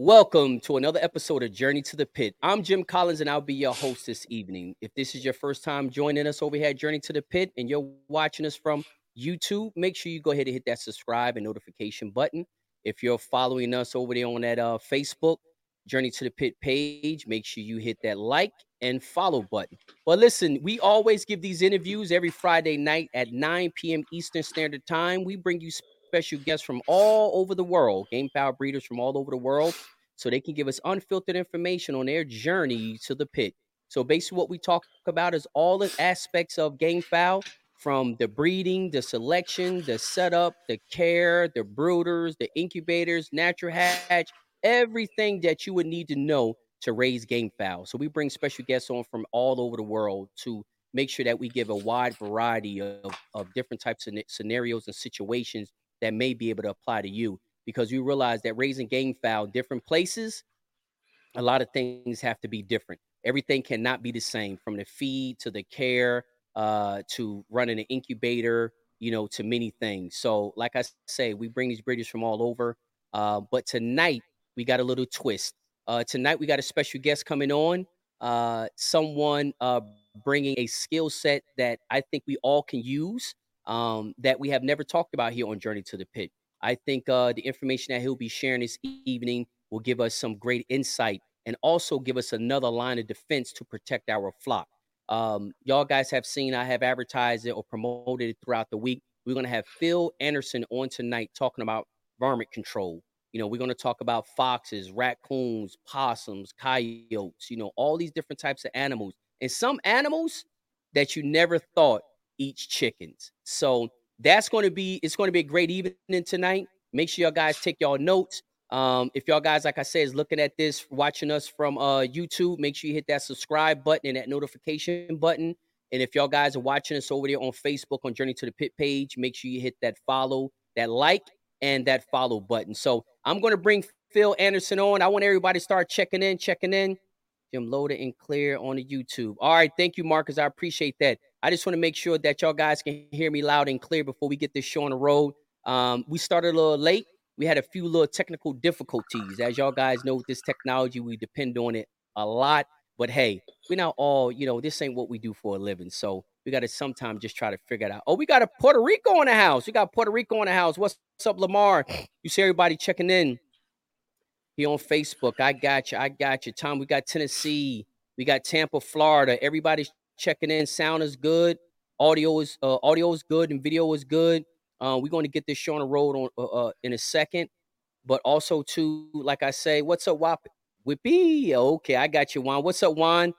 Welcome to another episode of Journey to the Pit. I'm Jim Collins and I'll be your host this evening. If this is your first time joining us over here at Journey to the Pit and you're watching us from YouTube, make sure you go ahead and hit that subscribe and notification button. If you're following us over there on that uh, Facebook Journey to the Pit page, make sure you hit that like and follow button. But listen, we always give these interviews every Friday night at 9 p.m. Eastern Standard Time. We bring you special guests from all over the world, game fowl breeders from all over the world, so they can give us unfiltered information on their journey to the pit. So basically, what we talk about is all the aspects of game fowl from the breeding, the selection, the setup, the care, the brooders, the incubators, natural hatch, everything that you would need to know to raise game fowl. So we bring special guests on from all over the world to make sure that we give a wide variety of, of different types of scenarios and situations that may be able to apply to you because you realize that raising game fowl different places a lot of things have to be different. Everything cannot be the same from the feed to the care uh, to running an incubator you know to many things. So like i say we bring these breeders from all over uh, but tonight we got a little twist. Uh, tonight we got a special guest coming on uh, someone uh, bringing a skill set that i think we all can use um, that we have never talked about here on Journey to the Pit. I think uh, the information that he'll be sharing this evening will give us some great insight and also give us another line of defense to protect our flock. Um, y'all guys have seen I have advertised it or promoted it throughout the week. We're going to have Phil Anderson on tonight talking about varmint control. You know, we're going to talk about foxes, raccoons, possums, coyotes, you know, all these different types of animals. And some animals that you never thought each chickens. So that's going to be it's going to be a great evening tonight. Make sure y'all guys take y'all notes. Um, if y'all guys, like I said, is looking at this, watching us from uh YouTube, make sure you hit that subscribe button and that notification button. And if y'all guys are watching us over there on Facebook on Journey to the Pit page, make sure you hit that follow, that like, and that follow button. So I'm going to bring Phil Anderson on. I want everybody to start checking in, checking in. Jim loaded and clear on the YouTube. All right, thank you, Marcus. I appreciate that. I just want to make sure that y'all guys can hear me loud and clear before we get this show on the road. Um, we started a little late. We had a few little technical difficulties. As y'all guys know, with this technology, we depend on it a lot. But hey, we're not all, you know, this ain't what we do for a living. So we got to sometimes just try to figure it out. Oh, we got a Puerto Rico in the house. We got Puerto Rico in the house. What's up, Lamar? You see everybody checking in here on Facebook. I got you. I got you. Tom, we got Tennessee. We got Tampa, Florida. Everybody's checking in. Sound is good. Audio is uh, audio is good and video is good. Uh, we're going to get this show on the road on uh, uh, in a second, but also too, like I say, what's up, Wap? Whippy? Okay, I got you, Juan. What's up, Juan?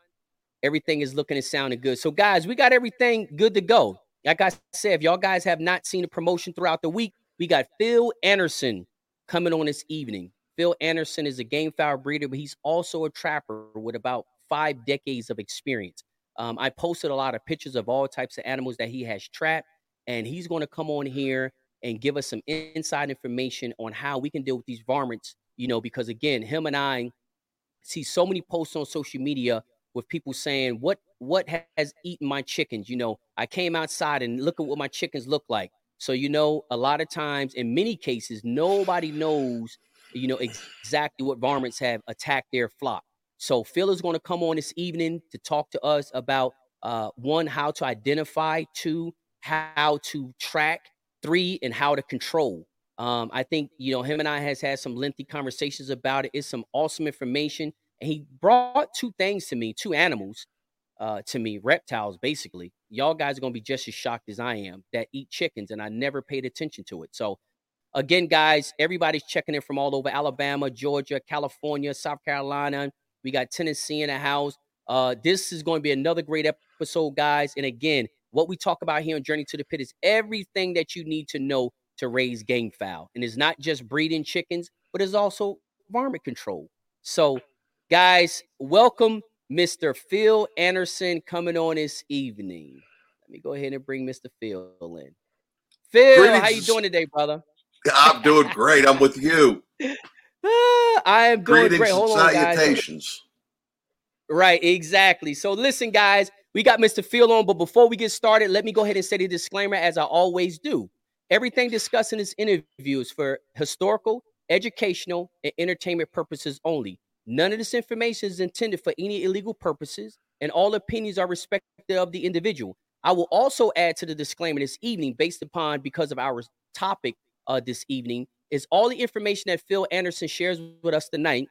Everything is looking and sounding good. So, guys, we got everything good to go. Like I said, if y'all guys have not seen the promotion throughout the week, we got Phil Anderson coming on this evening. Phil Anderson is a game fowl breeder, but he's also a trapper with about five decades of experience. Um, I posted a lot of pictures of all types of animals that he has trapped, and he's going to come on here and give us some inside information on how we can deal with these varmints. You know, because again, him and I see so many posts on social media with people saying, "What what has eaten my chickens?" You know, I came outside and look at what my chickens look like. So you know, a lot of times, in many cases, nobody knows, you know, exactly what varmints have attacked their flock. So Phil is going to come on this evening to talk to us about uh, one, how to identify, two, how to track, three, and how to control. Um, I think you know him and I has had some lengthy conversations about it. It's some awesome information, and he brought two things to me, two animals uh, to me, reptiles basically. Y'all guys are gonna be just as shocked as I am that eat chickens, and I never paid attention to it. So again, guys, everybody's checking in from all over Alabama, Georgia, California, South Carolina, we got Tennessee in the house. Uh, this is going to be another great episode, guys. And again, what we talk about here on Journey to the Pit is everything that you need to know to raise game fowl. And it's not just breeding chickens, but it's also varmint control. So, guys, welcome Mr. Phil Anderson coming on this evening. Let me go ahead and bring Mr. Phil in. Phil, Greetings. how you doing today, brother? I'm doing great. I'm with you. Ah, I am doing Greetings great. Hold on, salutations. Guys. Right, exactly. So listen, guys, we got Mr. Phil on, but before we get started, let me go ahead and say the disclaimer as I always do. Everything discussed in this interview is for historical educational, and entertainment purposes only. None of this information is intended for any illegal purposes, and all opinions are respected of the individual. I will also add to the disclaimer this evening, based upon because of our topic uh, this evening, is all the information that Phil Anderson shares with us tonight.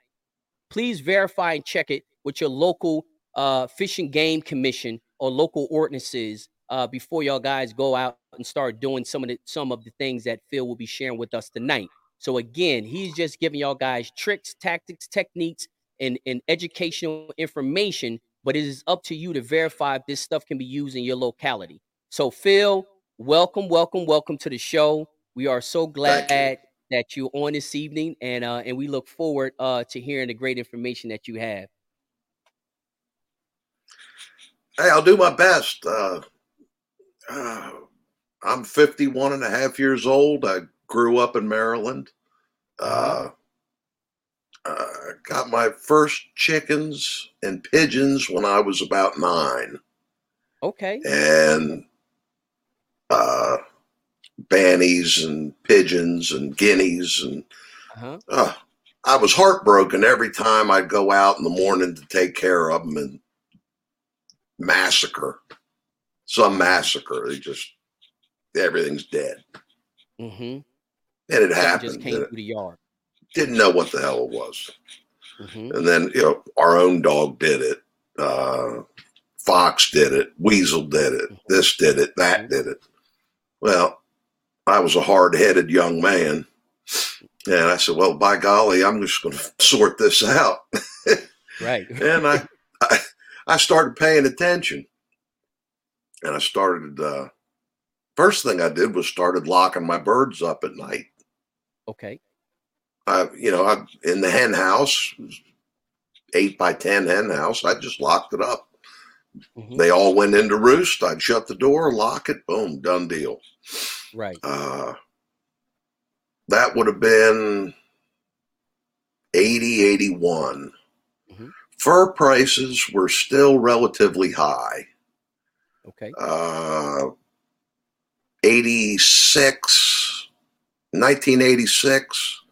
Please verify and check it with your local uh, fish and game commission or local ordinances uh, before y'all guys go out and start doing some of the some of the things that Phil will be sharing with us tonight. So again, he's just giving y'all guys tricks, tactics, techniques, and, and educational information but it is up to you to verify if this stuff can be used in your locality. So, Phil, welcome, welcome, welcome to the show. We are so glad that you're on this evening, and uh, and we look forward uh, to hearing the great information that you have. Hey, I'll do my best. Uh, uh, I'm 51 and a half years old. I grew up in Maryland. Uh, uh, got my first chickens and pigeons when I was about nine. Okay. And uh, bannies and pigeons and guineas and uh-huh. uh, I was heartbroken every time I'd go out in the morning to take care of them and massacre some massacre. They just everything's dead. Mm-hmm. And it happened. Just came through the yard didn't know what the hell it was. Mm-hmm. And then, you know, our own dog did it. Uh, Fox did it. Weasel did it. Mm-hmm. This did it. That mm-hmm. did it. Well, I was a hard headed young man. And I said, well, by golly, I'm just going to sort this out. right. and I, I, I, started paying attention. And I started, uh, first thing I did was started locking my birds up at night. Okay. I, you know, I in the hen house, eight by ten hen house. I just locked it up. Mm-hmm. They all went into roost. I'd shut the door, lock it, boom, done deal. Right. Uh, that would have been 80, 81. Mm-hmm. Fur prices were still relatively high. Okay. Uh, 86, 1986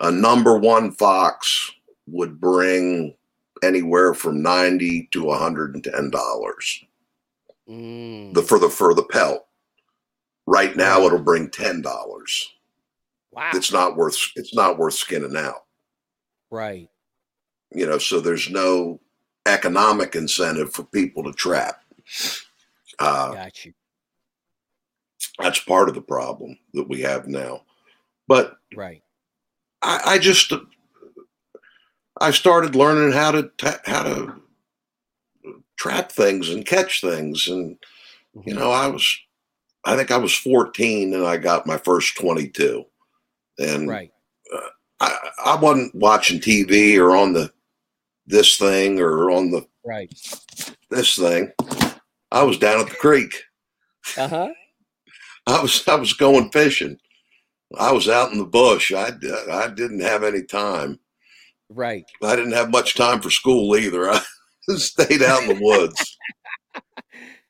a number one fox would bring anywhere from 90 to 110 dollars mm. the for the for the pelt right now it'll bring 10 dollars. Wow. It's not worth it's not worth skinning out. Right. You know so there's no economic incentive for people to trap. Uh, got you. that's part of the problem that we have now. But right. I, I just I started learning how to how to trap things and catch things, and you know I was I think I was 14 and I got my first 22, and right. Uh, I I wasn't watching TV or on the this thing or on the right this thing. I was down at the creek. Uh huh. I was I was going fishing. I was out in the bush. I, I didn't have any time. Right. I didn't have much time for school either. I stayed out in the woods.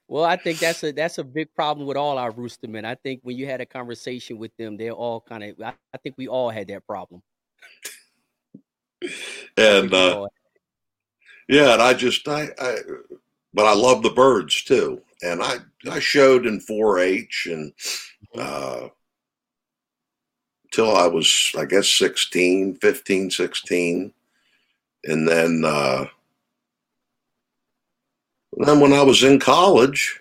well, I think that's a that's a big problem with all our roostermen. I think when you had a conversation with them, they're all kind of. I, I, think we all had that problem. and uh, yeah, and I just I, I but I love the birds too, and I I showed in 4-H and. Mm-hmm. Uh, till I was, I guess, 16, 15, 16. And then, uh, then when I was in college,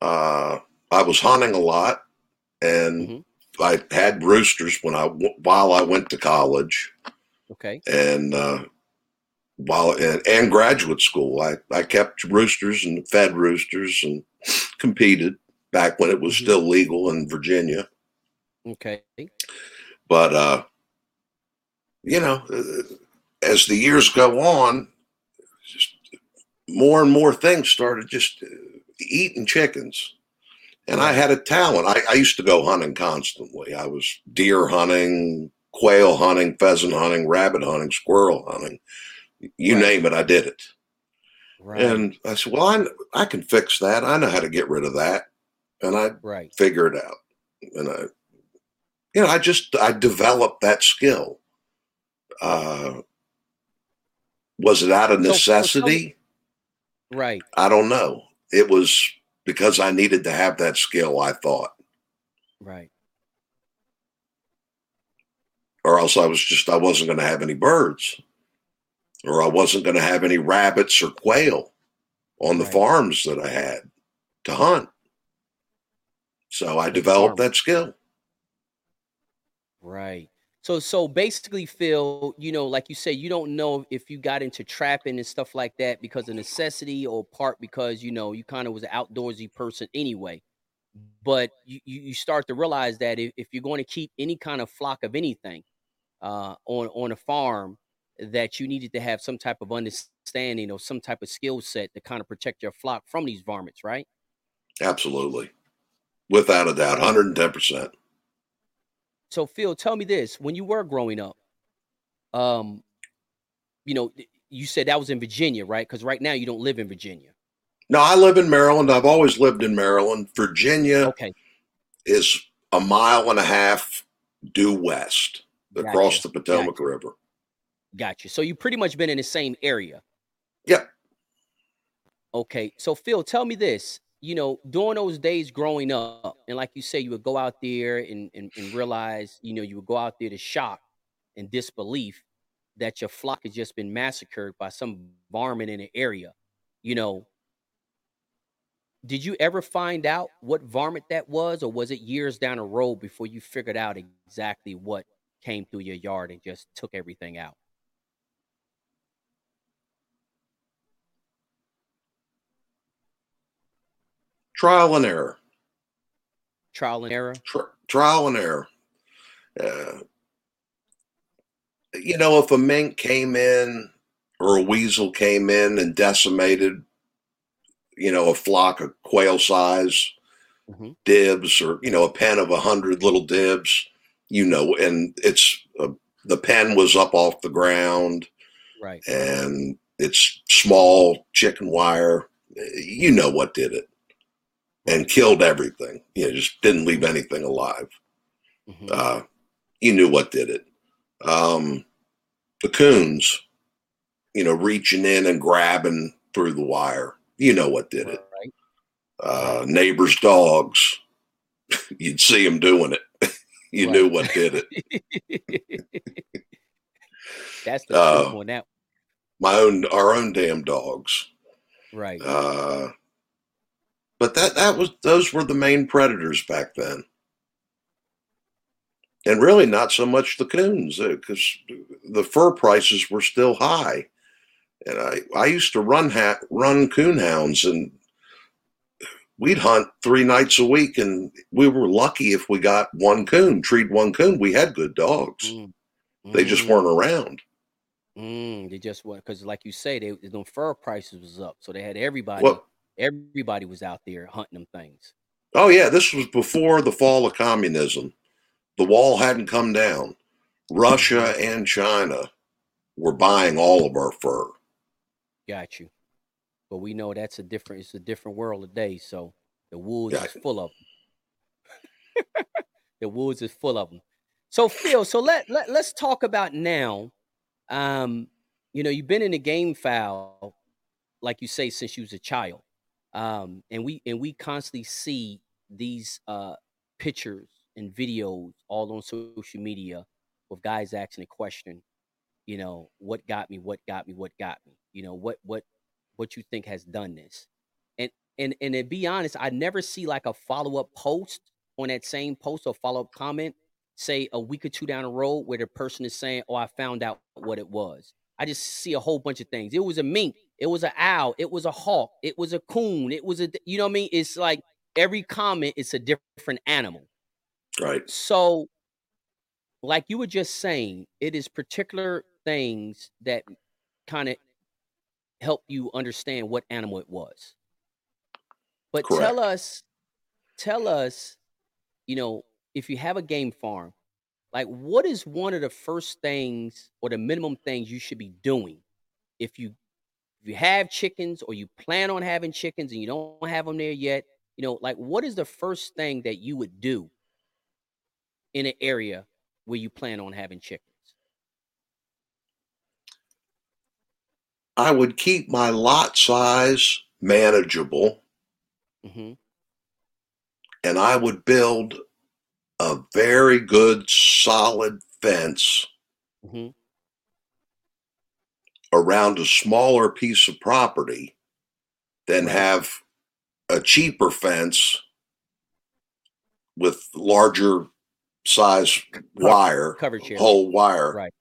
uh, I was hunting a lot and mm-hmm. I had roosters when I, while I went to college. Okay. And, uh, while and, and graduate school, I, I kept roosters and fed roosters and competed back when it was mm-hmm. still legal in Virginia. Okay. But uh, you know, uh, as the years go on, more and more things started just uh, eating chickens. And I had a talent. I, I used to go hunting constantly. I was deer hunting, quail hunting, pheasant hunting, rabbit hunting, squirrel hunting. You right. name it, I did it. Right. And I said, "Well, I I can fix that. I know how to get rid of that." And I right. figure it out. And I you know, I just I developed that skill. Uh, was it out of necessity? Right. I don't know. It was because I needed to have that skill. I thought. Right. Or else I was just I wasn't going to have any birds, or I wasn't going to have any rabbits or quail on the right. farms that I had to hunt. So I developed that skill. Right. So so basically, Phil, you know, like you say, you don't know if you got into trapping and stuff like that because of necessity or part because you know you kind of was an outdoorsy person anyway. But you you start to realize that if, if you're going to keep any kind of flock of anything uh, on on a farm, that you needed to have some type of understanding or some type of skill set to kind of protect your flock from these varmints, right? Absolutely, without a doubt, hundred and ten percent. So Phil, tell me this: when you were growing up, um, you know, you said that was in Virginia, right? Because right now you don't live in Virginia. No, I live in Maryland. I've always lived in Maryland. Virginia okay. is a mile and a half due west across the Potomac gotcha. River. Got you. So you've pretty much been in the same area. Yep. Okay. So Phil, tell me this you know, during those days growing up, and like you say, you would go out there and, and, and realize, you know, you would go out there to shock and disbelief that your flock has just been massacred by some varmint in the area. You know, did you ever find out what varmint that was, or was it years down the road before you figured out exactly what came through your yard and just took everything out? Trial and error. Trial and error. Tri- trial and error. Uh, you know, if a mink came in or a weasel came in and decimated, you know, a flock of quail size mm-hmm. dibs or, you know, a pen of a hundred little dibs, you know, and it's uh, the pen was up off the ground. Right. And it's small chicken wire. You know what did it and killed everything. You know, just didn't leave anything alive. Mm-hmm. Uh, you knew what did it. Um, the coons, you know, reaching in and grabbing through the wire. You know what did it. Right. Uh, neighbors' dogs, you'd see them doing it. you right. knew what did it. That's the uh, one. That my own, our own damn dogs. Right. Uh, but that that was those were the main predators back then. And really not so much the coons because uh, the fur prices were still high. And I, I used to run ha- run coon hounds and we'd hunt three nights a week and we were lucky if we got one coon, treat one coon. We had good dogs. Mm. They just weren't mm. around. Mm, they just were because, like you say, they the fur prices was up, so they had everybody well, Everybody was out there hunting them things. Oh yeah, this was before the fall of communism. The wall hadn't come down. Russia and China were buying all of our fur. Got you. But we know that's a different it's a different world today, so the woods is full of them. the woods is full of them. So Phil, so let, let let's talk about now. Um, you know, you've been in the game fowl, like you say, since you was a child um, and we and we constantly see these uh, pictures and videos all on social media with guys asking a question you know what got me? What got me? What got me? You know what what what you think has done this? And and and to be honest i never see like a follow-up post on that same post or follow-up comment say a week or two down the road where the person is saying oh i found out what it was i just see a whole bunch of things it was a mink it was an owl. It was a hawk. It was a coon. It was a, you know what I mean? It's like every comment is a different animal. Right. So, like you were just saying, it is particular things that kind of help you understand what animal it was. But Correct. tell us, tell us, you know, if you have a game farm, like what is one of the first things or the minimum things you should be doing if you if you have chickens or you plan on having chickens and you don't have them there yet, you know, like what is the first thing that you would do in an area where you plan on having chickens? I would keep my lot size manageable mm-hmm. and I would build a very good solid fence hmm around a smaller piece of property than Right. have a cheaper fence with larger size wire, Coverage area. whole wire. Right.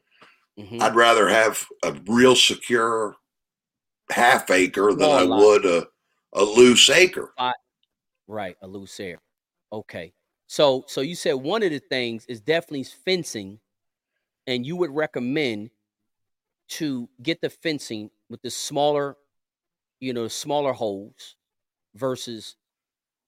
hmm I'd rather have a real secure half acre than I lot. would a, a loose acre. Right, a loose acre. Okay. So so you said one of the things is definitely fencing, and you would recommend to get the fencing with the smaller, you know, smaller holes versus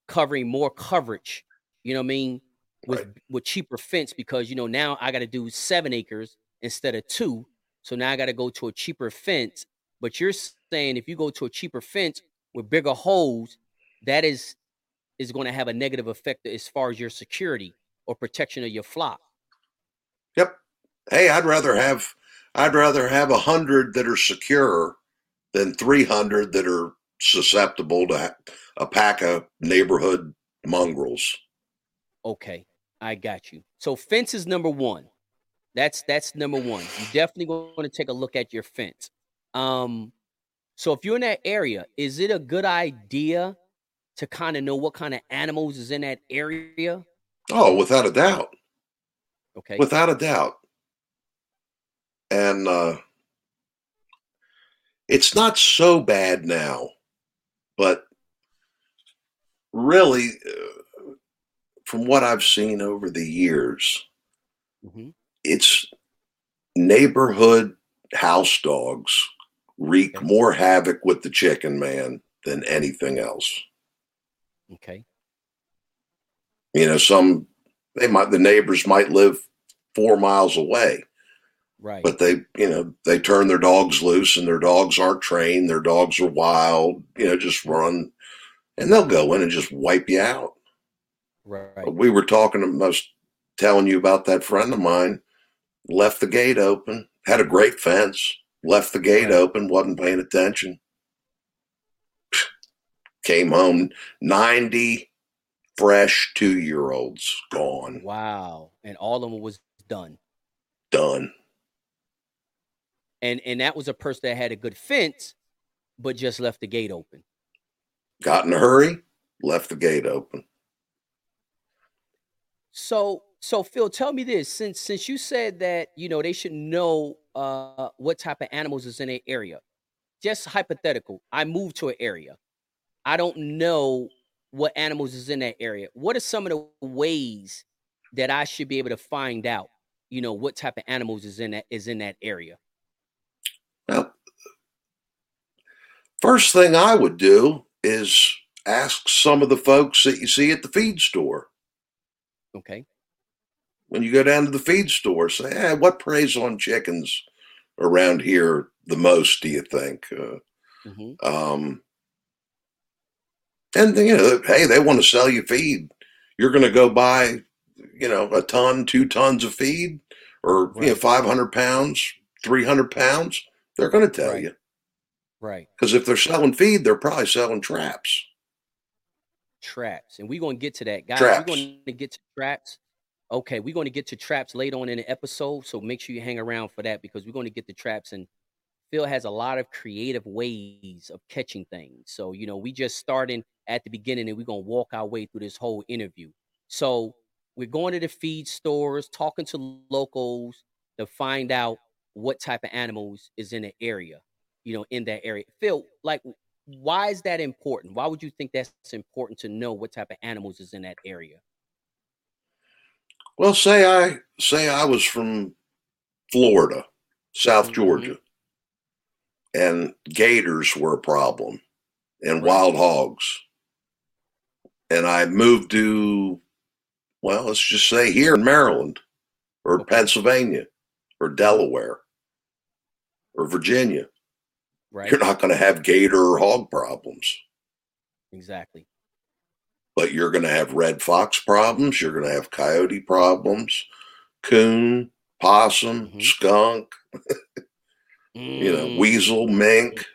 covering more coverage. You know what I mean? With Right. with cheaper fence because you know now I got to do seven acres instead of two. So now I got to go to a cheaper fence. But you're saying if you go to a cheaper fence with bigger holes, that is is going to have a negative effect as far as your security or protection of your flock. Yep. Hey, I'd rather have I'd rather have a hundred that are secure than three hundred that are susceptible to a pack of neighborhood mongrels. Okay, I got you. So fence is number one. That's that's number one. You definitely going to take a look at your fence. Um, so if you're in that area, is it a good idea to kind of know what kind of animals is in that area? Oh, without a doubt. Okay. Without a doubt. And uh, it's not so bad now, but really, uh, from what I've seen over the years, hmm it's neighborhood house dogs wreak more havoc with the chicken man than anything else. Okay. You know, some they might the neighbors might live four miles away, Right. but they you know they turn their dogs loose and their dogs aren't trained their dogs are wild you know just run and they'll go in and just wipe you out right. we were talking i was telling you about that friend of mine left the gate open had a great fence left the gate Right. open wasn't paying attention came home 90 fresh two year olds gone Wow. And all of them was done. done And and that was a person that had a good fence, but just left the gate open. got in a hurry left the gate open So so Phil, tell me this. Since since you said that, you know, they should know uh what type of animals is in an area. Just hypothetical. I moved to an area. I don't know what animals is in that area. What are some of the ways that I should be able to find out, you know, what type of animals is in that is in that area? Well, first thing I would do is ask some of the folks that you see at the feed store. Okay. When you go down to the feed store, say, hey, what preys on chickens around here the most, do you think? Uh, hmm um, and, you know, hey, they want to sell you feed. You're going to go buy, you know, a ton, two tons of feed or, you know, 500 pounds, 300 pounds. They're going to tell Right. you. Right. Because if they're selling feed, they're probably selling traps. traps and we're going to get to that guys Traps. we're going to get to traps okay we're going to get to traps later on in the episode so make sure you hang around for that because we're going to get to traps and phil has a lot of creative ways of catching things so you know we just starting at the beginning and we're going to walk our way through this whole interview so we're going to the feed stores talking to locals to find out what type of animals is in the area you know in that area phil like why is that important? Why would you think that's important to know what type of animals is in that area? Well, say I say I was from Florida, South Mhm. Georgia, and gators were a problem and Right. wild hogs. And I moved to well, let's just say here in Maryland or Okay. Pennsylvania or Delaware or Virginia. Right? You're not going to have gator or hog problems. Exactly. but you're going to have red fox problems. You're going to have coyote problems, coon, possum, Mhm. skunk, you know, Mm, weasel, mink.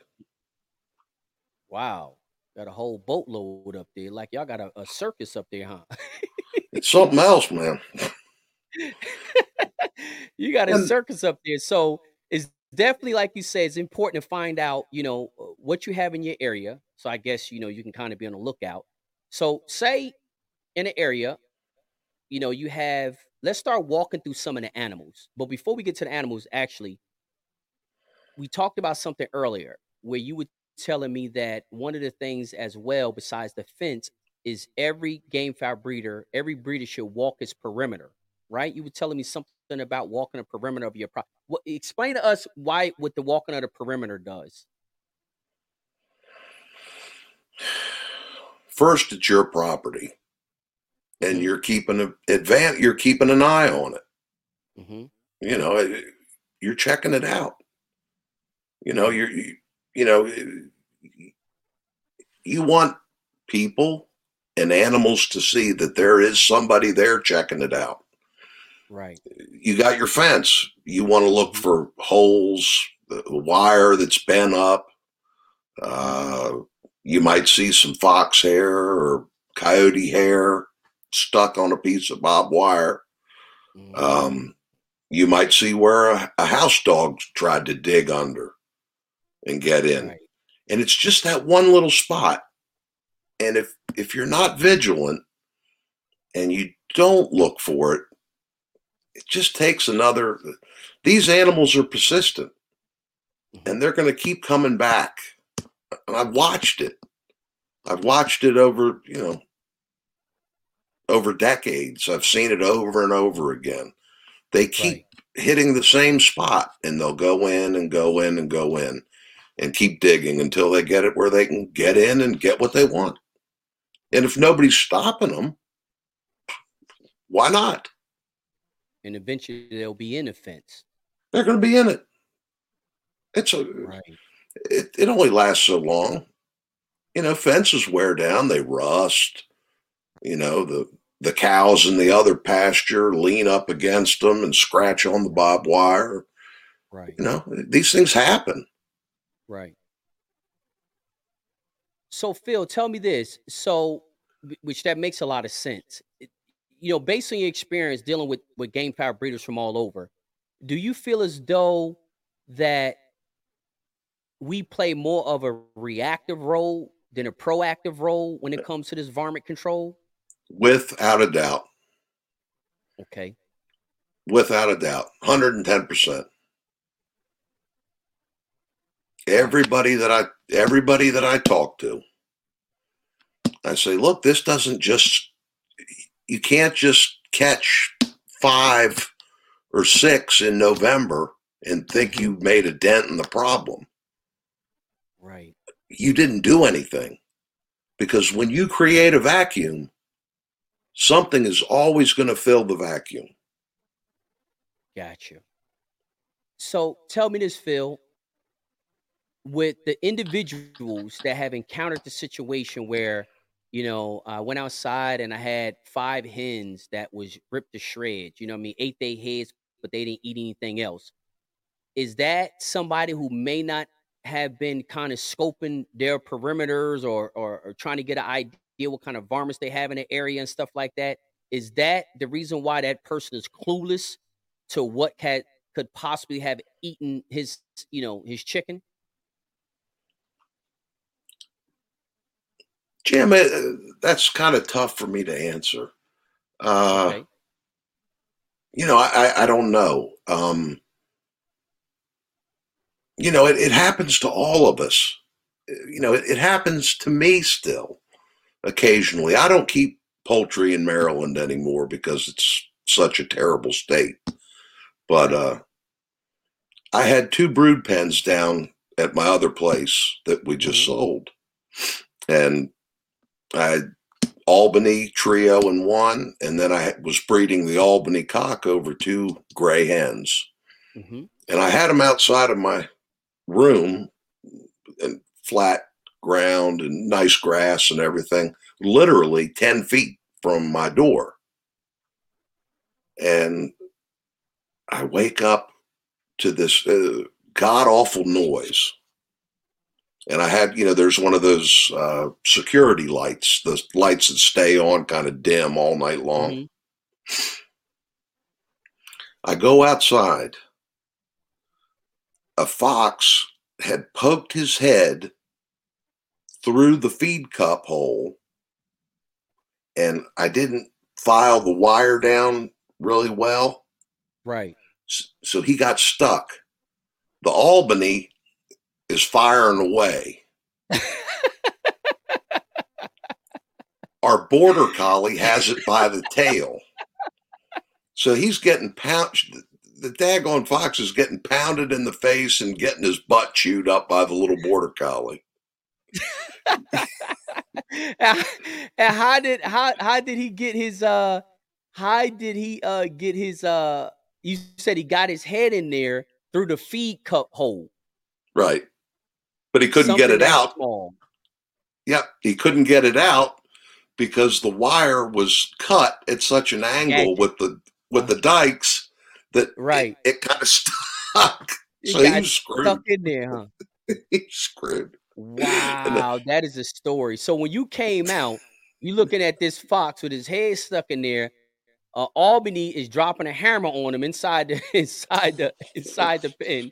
Wow. Got a whole boatload up there. Like y'all got a, a circus up there, huh? It's something else, man. you got a And- circus up there. So it's definitely like you say, it's important to find out, you know, uh, what you have in your area. So I guess, you know, you can kind of be on the lookout. So say in an area, you know, you have let's start walking through some of the animals. But before we get to the animals, actually, we talked about something earlier where you were telling me that one of the things as well, besides the fence, is every game fowl breeder, every breeder should walk its perimeter, right? You were telling me something about walking a perimeter of your property. What, explain to us why what the walking of the perimeter does. First, it's your property, and Mhm. you're keeping a advan- You're keeping an eye on it. hmm You know, you're checking it out. You know, you're you, you know, you want people and animals to see that there is somebody there checking it out. Right. you got your fence. You want to look for holes, the wire that's bent up. Uh, you might see some fox hair or coyote hair stuck on a piece of barbed wire. Mhm. Um, you might see where a, a house dog tried to dig under and get in. right. And it's just that one little spot. And if if you're not vigilant and you don't look for it, it just takes another these animals are persistent Mhm. and they're going to keep coming back. And I've watched it. I've watched it over, you know, over decades. I've seen it over and over again. They keep Right. hitting the same spot and they'll go in and go in and go in and keep digging until they get it where they can get in and get what they want. And if nobody's stopping them, why not? And eventually they'll be in a fence. They're going to be in it. It's a Right. it, it only lasts so long. You know, fences wear down, they rust. You know, the the cows in the other pasture lean up against them and scratch on the barbed wire. Right. You know, these things happen. Right. So Phil, tell me this. So, which that makes a lot of sense. It- You know, based on your experience dealing with with game fowl breeders from all over, do you feel as though that we play more of a reactive role than a proactive role when it comes to this varmint control? Without a doubt. Okay. Without a doubt. 110%. Everybody that I everybody that I talk to, I say, look, this doesn't just you can't just catch five or six in November and think you made a dent in the problem. Right. You didn't do anything. Because when you create a vacuum, something is always going to fill the vacuum. Gotcha. So tell me this, Phil. With the individuals that have encountered the situation where, you know, I went outside and I had five hens that was ripped to shreds, you know I mean, ate their heads, but they didn't eat anything else. Is that somebody who may not have been kind of scoping their perimeters or, or, or trying to get an idea what kind of varmints they have in the area and stuff like that? Is that the reason why that person is clueless to what can, could possibly have eaten his, you know, his chicken? Jim, that's kind of tough for me to answer. Uh, Okay. You know, I, I, I don't know. Um, you know, it, it happens to all of us. You know, it, it happens to me still occasionally. I don't keep poultry in Maryland anymore because it's such a terrible state. But uh, I had two brood pens down at my other place that we just Mhm. sold. And I had Albany trio in one, and then I was breeding the Albany cock over two gray hens. hmm And I had them outside of my room and flat ground and nice grass and everything literally 10 feet from my door. And I wake up to this uh, god awful noise. And I had, you know, there's one of those uh, security lights, the lights that stay on kind of dim all night long. Mm-hmm. I go outside. A fox had poked his head through the feed cup hole, and I didn't file the wire down really well. Right. So he got stuck. The Albany is firing away. Our border collie has it by the tail. So he's getting pounded. The daggone fox is getting pounded in the face and getting his butt chewed up by the little border collie. and how did how how did he get his uh how did he uh get his uh you said he got his head in there through the feed cup hole. Right. But he couldn't Something get it out. Small. Yep, he couldn't get it out because the wire was cut at such an angle with the with the uh-huh. dikes that right it, it kind of stuck. So he was screwed. Stuck in there, huh? he's screwed. Wow, that is a story. So when you came out, you looking at this fox with his head stuck in there. Uh, Albany is dropping a hammer on him inside the inside the inside the pen,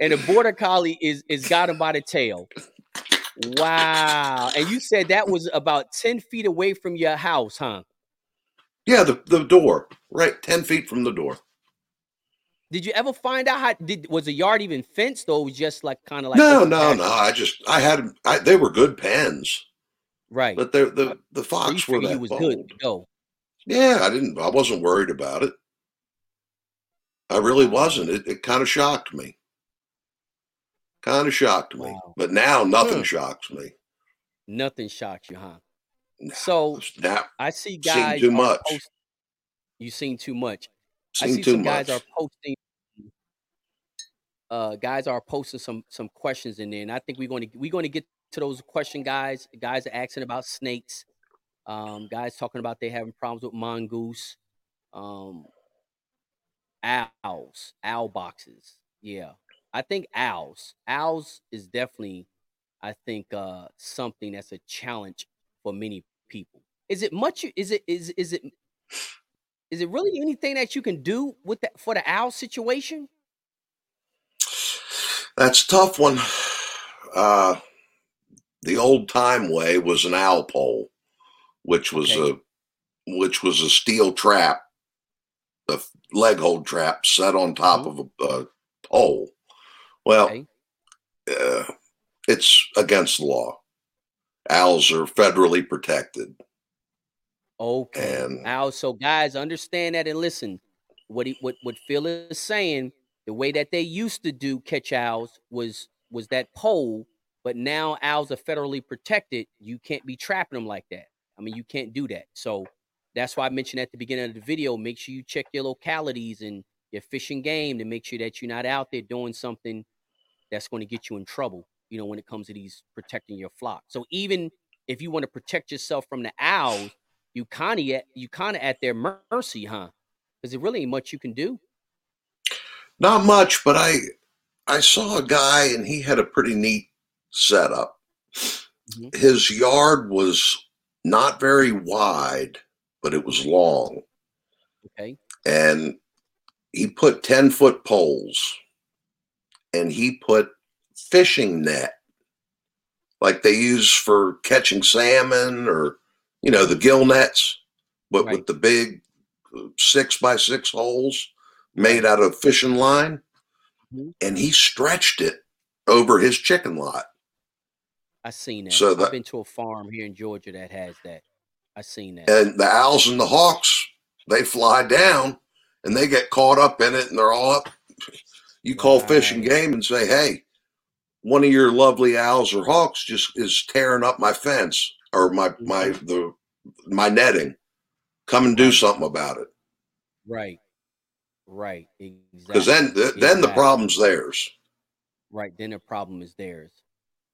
and the border collie is is got him by the tail. Wow! And you said that was about ten feet away from your house, huh? Yeah, the, the door, right, ten feet from the door. Did you ever find out how did was the yard even fenced or was just like kind of like no no no I just I had I, they were good pens right but the the the fox were that was bold. good go yeah I didn't I wasn't worried about it I really wasn't it, it kind of shocked me kind of shocked me wow. but now nothing hmm. shocks me nothing shocks you huh so now I see guys too much post, you seen too much seen I see some much. guys are posting uh, guys are posting some some questions in there, and I think we're going to we're going to get to those question guys. Guys are asking about snakes. Um, guys talking about they having problems with mongoose, um, owls, owl boxes. Yeah, I think owls. Owls is definitely, I think, uh, something that's a challenge for many people. Is it much? Is it is is it is it really anything that you can do with that for the owl situation? That's tough one. Uh, the old time way was an owl pole, which was okay. a which was a steel trap, a leg hold trap set on top mm-hmm. of a, a, pole. Well, okay. uh, it's against the law. Owls are federally protected. Okay. And owls. So guys, understand that and listen. What he, what what Phil is saying the way that they used to do catch owls was was that pole, but now owls are federally protected. You can't be trapping them like that. I mean, you can't do that. So that's why I mentioned at the beginning of the video. Make sure you check your localities and your fish and game to make sure that you're not out there doing something that's going to get you in trouble. You know, when it comes to these protecting your flock. So even if you want to protect yourself from the owls, you kind of you kind of at their mercy, huh? Because there really ain't much you can do. Not much, but I I saw a guy and he had a pretty neat setup. Mm-hmm. His yard was not very wide, but it was long. Okay. And he put 10 foot poles and he put fishing net like they use for catching salmon or, you know, the gill nets, but right. with the big six by six holes made out of fishing line, mm-hmm. and he stretched it over his chicken lot. I seen that. So that, I've been to a farm here in Georgia that has that. I seen that. And the owls and the hawks, they fly down and they get caught up in it, and they're all up. You call right. fish and game and say, "Hey, one of your lovely owls or hawks just is tearing up my fence or my mm-hmm. my the my netting. Come and do something about it." Right. Right. Exactly. Because then, th- then the problem's theirs. Right. Then the problem is theirs.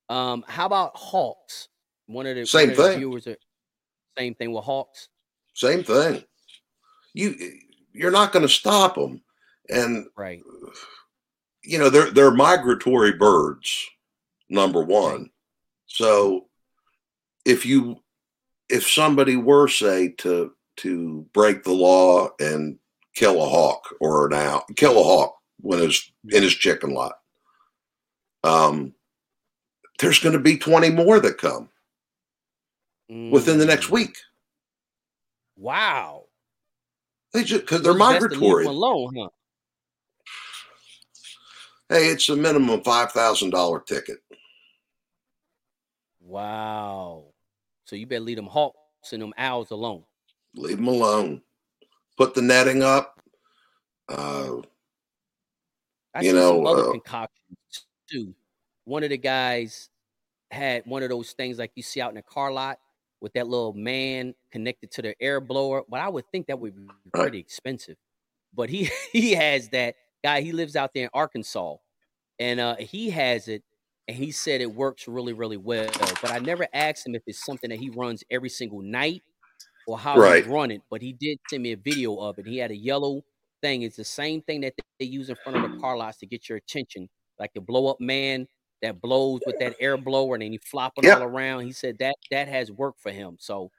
Um, how about hawks? One of the same thing. viewers are Same thing with hawks. Same thing. You you're not going to stop them, and right. You know they're they're migratory birds. Number one, so if you if somebody were say to to break the law and kill a hawk or an owl, kill a hawk when it's in his chicken lot, um, there's going to be 20 more that come mm. within the next mm. week. Wow. They just because they're migratory. alone, huh? Hey, it's a minimum five thousand dollar ticket. Wow. So you better leave them hawks and them owls alone. Leave them alone. Put the netting up. Uh, I you know, other uh, concoctions too. One of the guys had one of those things like you see out in a car lot with that little man connected to the air blower. But I would think that would be pretty expensive. But he he has that guy. He lives out there in Arkansas, and uh, he has it, and he said it works really really well. But I never asked him if it's something that he runs every single night or how right. he run it. But he did send me a video of it. He had a yellow thing. It's the same thing that they use in front of the car lots to get your attention, like the blow up man that blows with that air blower and then he flopping all around. He said that that has worked for him. So,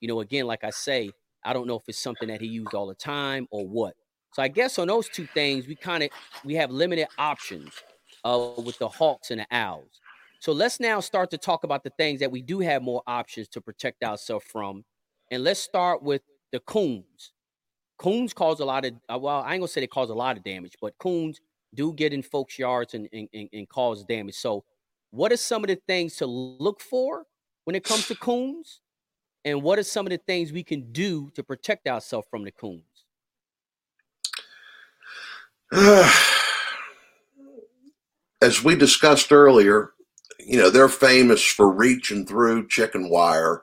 you know, again, like I say, I don't know if it's something that he used all the time or what. So I guess on those two things, we kind of we have limited options uh, with the hawks and the owls. So let's now start to talk about the things that we do have more options to protect ourselves from. And let's start with the coons. Coons cause a lot of uh, well, I ain't gonna say they cause a lot of damage, but coons do get in folks' yards and, and, and cause damage. So, what are some of the things to look for when it comes to coons? And what are some of the things we can do to protect ourselves from the coons? As we discussed earlier, you know, they're famous for reaching through chicken wire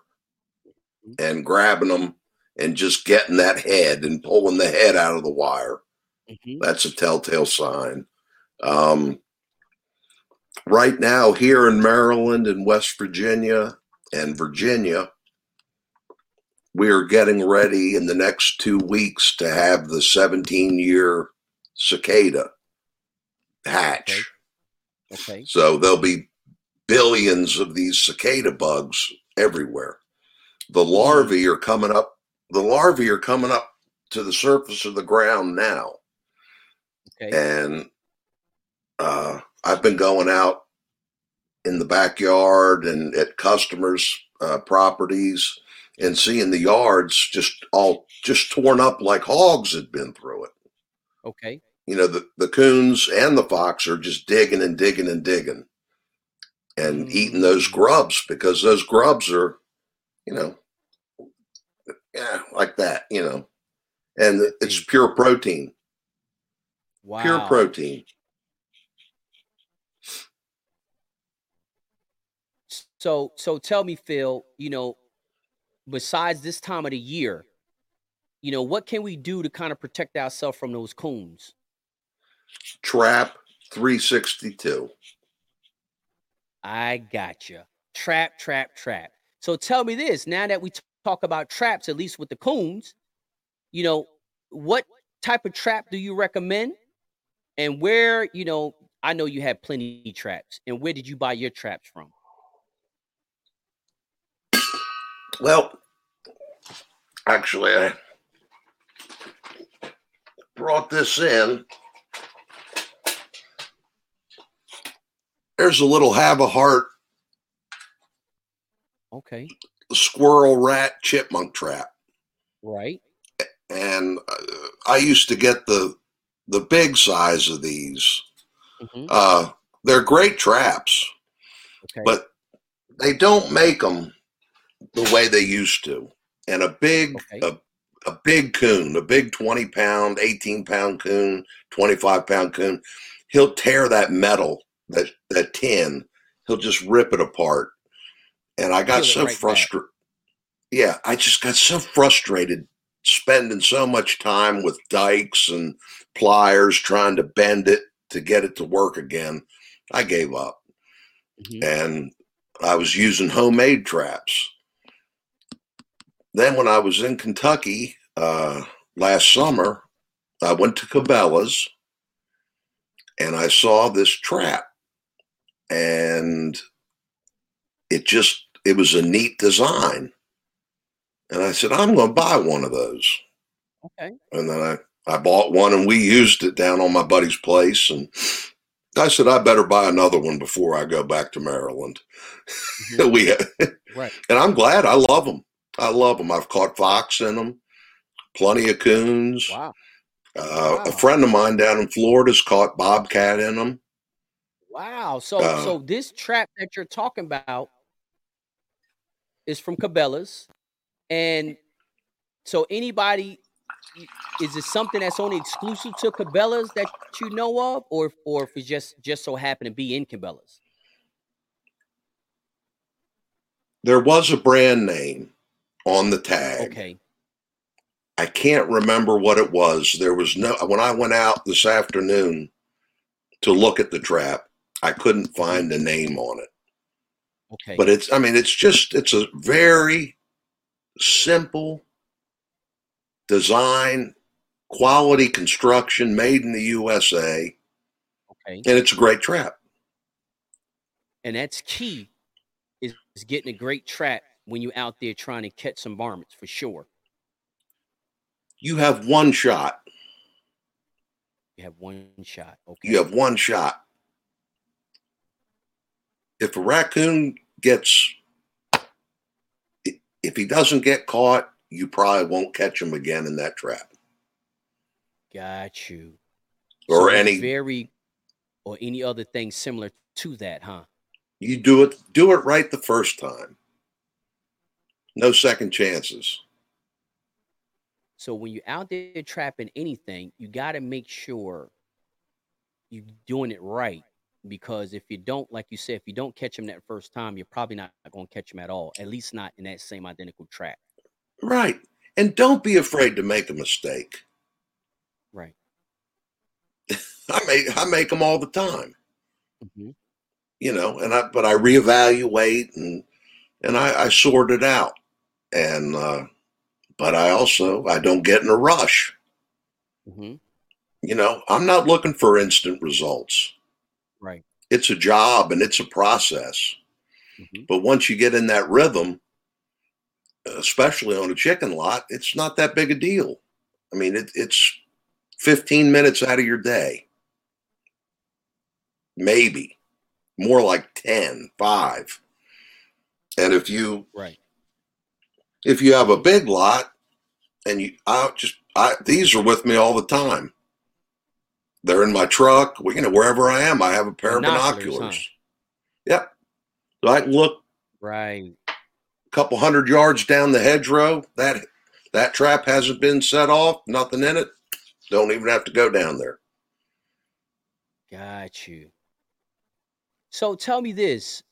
mm-hmm. and grabbing them and just getting that head and pulling the head out of the wire. Mm-hmm. That's a telltale sign. Um, right now, here in Maryland and West Virginia and Virginia, we are getting ready in the next two weeks to have the 17 year cicada hatch. Okay. okay. So there'll be billions of these cicada bugs everywhere. The larvae are coming up. The larvae are coming up to the surface of the ground now. Okay. And uh, I've been going out in the backyard and at customers' uh, properties and seeing the yards just all just torn up like hogs had been through it. Okay. You know, the, the coons and the fox are just digging and digging and digging and mm-hmm. eating those grubs because those grubs are, you know, yeah, like that, you know, and it's mm. pure protein. Wow. Pure protein. So so tell me, Phil, you know, besides this time of the year, you know, what can we do to kind of protect ourselves from those coons? Trap 362. I got you. Trap, trap, trap. So tell me this now that we talk about traps, at least with the coons, you know, what type of trap do you recommend? And where, you know, I know you have plenty of traps. And where did you buy your traps from? Well, actually, I brought this in. There's a little Havahart. Okay. Squirrel, rat, chipmunk trap. Right. And uh, I used to get the the big size of these. Mm-hmm. Uh, they're great traps, okay. but they don't make them the way they used to. And a big, okay. a, a big coon, a big 20 pound, 18 pound coon, 25 pound coon, he'll tear that metal, that, that tin, he'll just rip it apart. And I got so right frustrated. Yeah, I just got so frustrated spending so much time with dikes and pliers trying to bend it to get it to work again. I gave up. Mm-hmm. And I was using homemade traps. then when I was in Kentucky uh, last summer, I went to Cabela's and I saw this trap, and it just it was a neat design. And I said, I'm going to buy one of those. Okay. And then I, I bought one and we used it down on my buddy's place. And I said, I better buy another one before I go back to Maryland. Mhm. we, Right. and I'm glad I love them. I love them. I've caught fox in them, plenty of coons. Wow. Uh, Wow. A friend of mine down in Florida's caught bobcat in them. Wow. So Uh, so this trap that you're talking about is from Cabela's. And so anybody is it something that's only exclusive to Cabela's that you know of or or if it just just so happened to be in Cabela's? There was a brand name on the tag. Okay. I can't remember what it was. There was no when I went out this afternoon to look at the trap, I couldn't find a name on it. Okay. But it's I mean it's just it's a very simple design, quality construction made in the USA, okay. and it's a great trap. And that's key is, is getting a great trap when you're out there trying to catch some varmints for sure. You have one shot. You have one shot. Okay. You have one shot. If a raccoon gets, if he doesn't get caught, you probably won't catch him again in that trap. Got you. Or it's any- very or any other thing similar to that, huh? You do it, do it right the first time. No second chances. So when you're out there trapping anything, you got to make sure you're doing it right. Because if you don't, like you said, if you don't catch them that first time, you're probably not going to catch them at all. At least not in that same identical trap. Right. And don't be afraid to make a mistake. Right. I make I make them all the time, hmm you know, and I but I reevaluate and and I, I sort it out. And uh but I also I don't get in a rush. Mm-hmm. You know, I'm not looking for instant results. Right. It's a job and it's a process. hmm But once you get in that rhythm, especially on a chicken lot, it's not that big a deal. I mean, it, it's 15 minutes out of your day. Maybe more like 10, five. And if you Right. if you have a big lot and you I just I these are with me all the time. They're in my truck, you know, wherever I am, I have a pair Binoculars, of binoculars. huh? Yep. So I can look Right. Couple hundred yards down the hedgerow. That that trap hasn't been set off, nothing in it. Don't even have to go down there. Got you. So tell me this.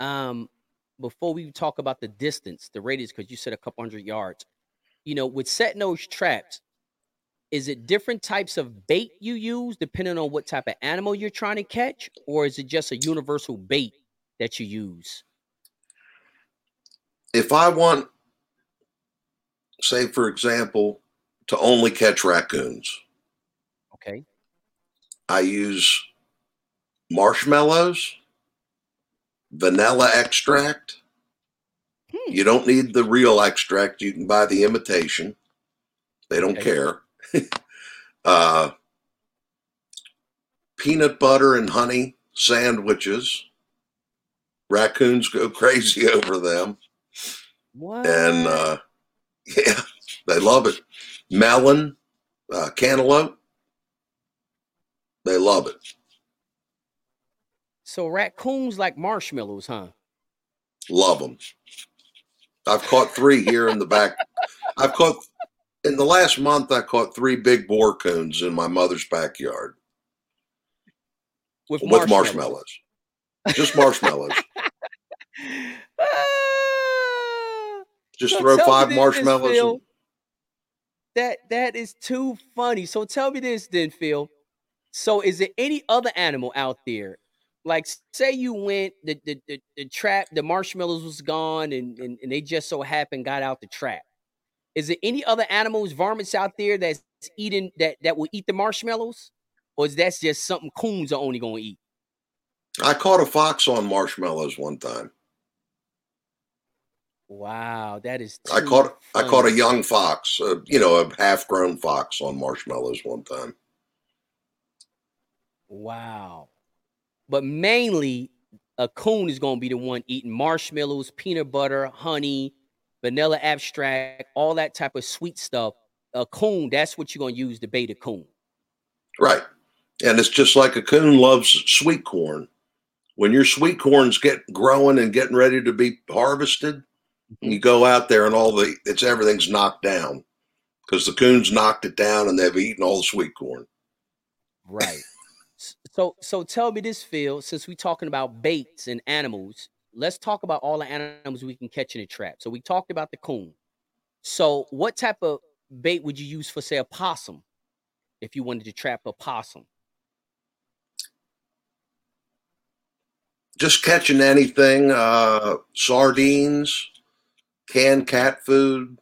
Um, before we talk about the distance, the radius, because you said a couple hundred yards, you know, with setting those traps, is it different types of bait you use depending on what type of animal you're trying to catch, or is it just a universal bait that you use? If I want, say for example, to only catch raccoons, Okay. I use marshmallows, vanilla extract. Hmm. You don't need the real extract. You can buy the imitation. They don't Okay. care. uh, peanut butter and honey sandwiches. Raccoons go crazy over them. What? And uh, yeah, they love it. Melon, uh, cantaloupe. They love it. so raccoons like marshmallows, huh? Love them. I've caught three here in the back. I've caught in the last month. I caught three big boar coons in my mother's backyard With with marshmallows. Just marshmallows. Just So throw five this, marshmallows. Phil. and- That that is too funny. So tell me this then, Phil. So is there any other animal out there? Like say you went the the, the, the trap, the marshmallows was gone and, and and they just so happened got out the trap. is there any other animals, varmints out there that's eating that that will eat the marshmallows, or is that just something coons are only going to eat? I caught a fox on marshmallows one time. Wow, that is. I caught I caught a young fox, uh, you know, a half grown fox on marshmallows one time. Wow, but mainly a coon is going to be the one eating marshmallows, peanut butter, honey, vanilla abstract, all that type of sweet stuff. A coon, that's what you're going to use to bait a coon. Right. And it's just like a coon loves sweet corn. When your sweet corns get growing and getting ready to be harvested. You go out there and all the it's everything's knocked down because the coons knocked it down and they've eaten all the sweet corn. Right. so so tell me this, Phil, since we're talking about baits and animals, let's talk about all the animals we can catch in a trap. So we talked about the coon. So what type of bait would you use for say a possum if you wanted to trap a possum? Just catching anything, uh, sardines, canned cat food,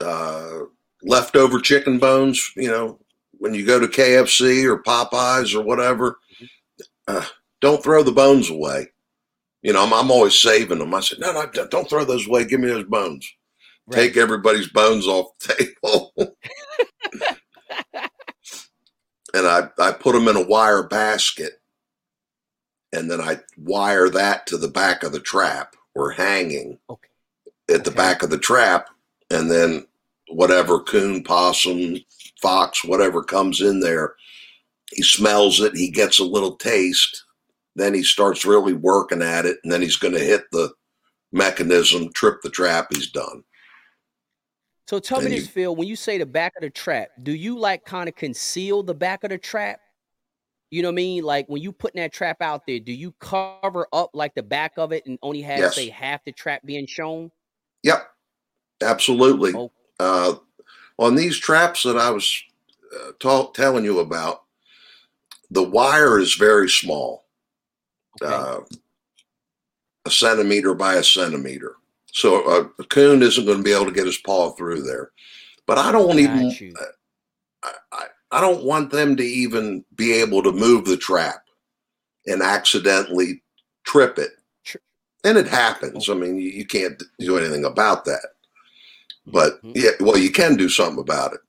uh, leftover chicken bones. You know, when you go to KFC or Popeyes or whatever, mm-hmm. uh, don't throw the bones away. You know, I'm, I'm always saving them. I said, no, no, don't throw those away. Give me those bones. Right. Take everybody's bones off the table. and I, I put them in a wire basket. And then I wire that to the back of the trap or hanging okay. At the okay. back of the trap. And then whatever coon, possum, fox, whatever comes in there, he smells it. He gets a little taste then he starts really working at it, and then he's going to hit the mechanism, trip the trap. He's done. So tell and me this, you, Phil. When you say the back of the trap, do you like kind of conceal the back of the trap? You know what I mean? Like when you putting that trap out there, do you cover up like the back of it and only have yes. say half the trap being shown? Yep, absolutely. Oh. Uh, on these traps that I was uh, ta- telling you about, the wire is very small okay. uh, a centimeter by a centimeter. So a, a, coon isn't going to be able to get his paw through there. But I don't even. I, I, I don't want them to even be able to move the trap and accidentally trip it. And it happens. I mean, you, you can't do anything about that. But mm-hmm. yeah, well, you can do something about it.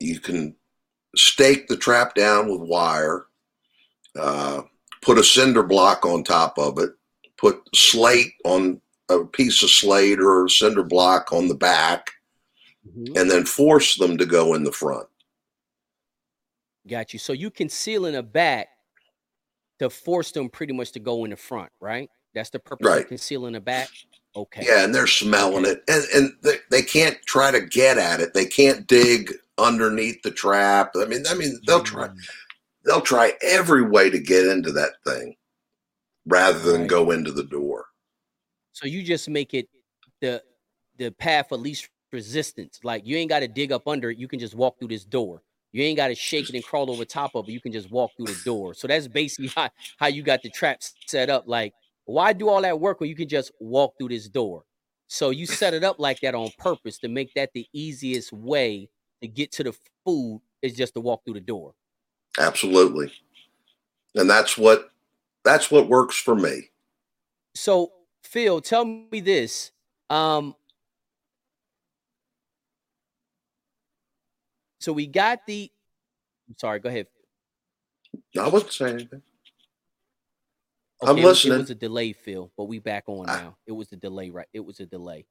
You can stake the trap down with wire. Uh, put a cinder block on top of it, put slate on a piece of slate or cinder block on the back, mm-hmm. and then force them to go in the front. Got you. So you can seal in the back to force them pretty much to go in the front, right? That's the purpose right. of concealing the back. Okay. Yeah, and they're smelling okay. it, and and they, they can't try to get at it. They can't dig underneath the trap. I mean, I mean, they'll try. Mm they'll try every way to get into that thing rather than right. go into the door. So you just make it the the path of least resistance. Like you ain't got to dig up under it. You can just walk through this door. You ain't got to shake it and crawl over top of it. You can just walk through the door. So that's basically how, how you got the traps set up. Like, why do all that work when you can just walk through this door? So you set it up like that on purpose to make that the easiest way to get to the food is just to walk through the door. Absolutely. And that's what that's what works for me. So, Phil, tell me this. Um So we got the I'm sorry, go ahead. I wasn't saying anything. Okay, I'm listening. It was a delay, Phil, but we back on now. It was a delay, right? It was a delay.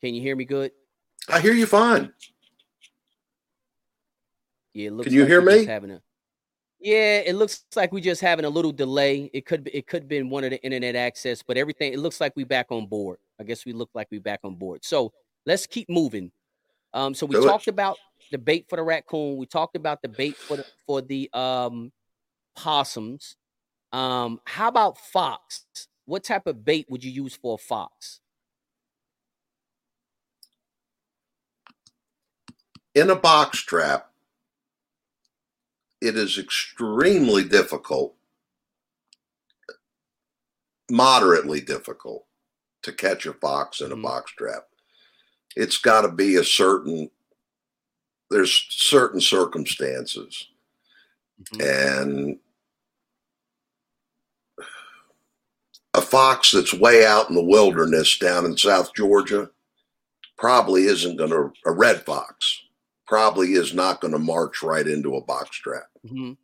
Can you hear me good? I hear you fine. Yeah, Can you like hear me? Having a, yeah, it looks like we just having a little delay. It could be, it could have been one of the internet access, but everything it looks like we back on board. I guess we look like we back on board. So let's keep moving. Um, so we Do talked it. about the bait for the raccoon. We talked about the bait for the for the um possums. Um, how about fox? What type of bait would you use for a fox? In a box trap, it is extremely difficult, moderately difficult to catch a fox in a box trap. It's got to be a certain there's certain circumstances Mhm. and a fox that's way out in the wilderness down in South Georgia probably isn't going to a red fox probably is not going to march right into a box trap. Mhm.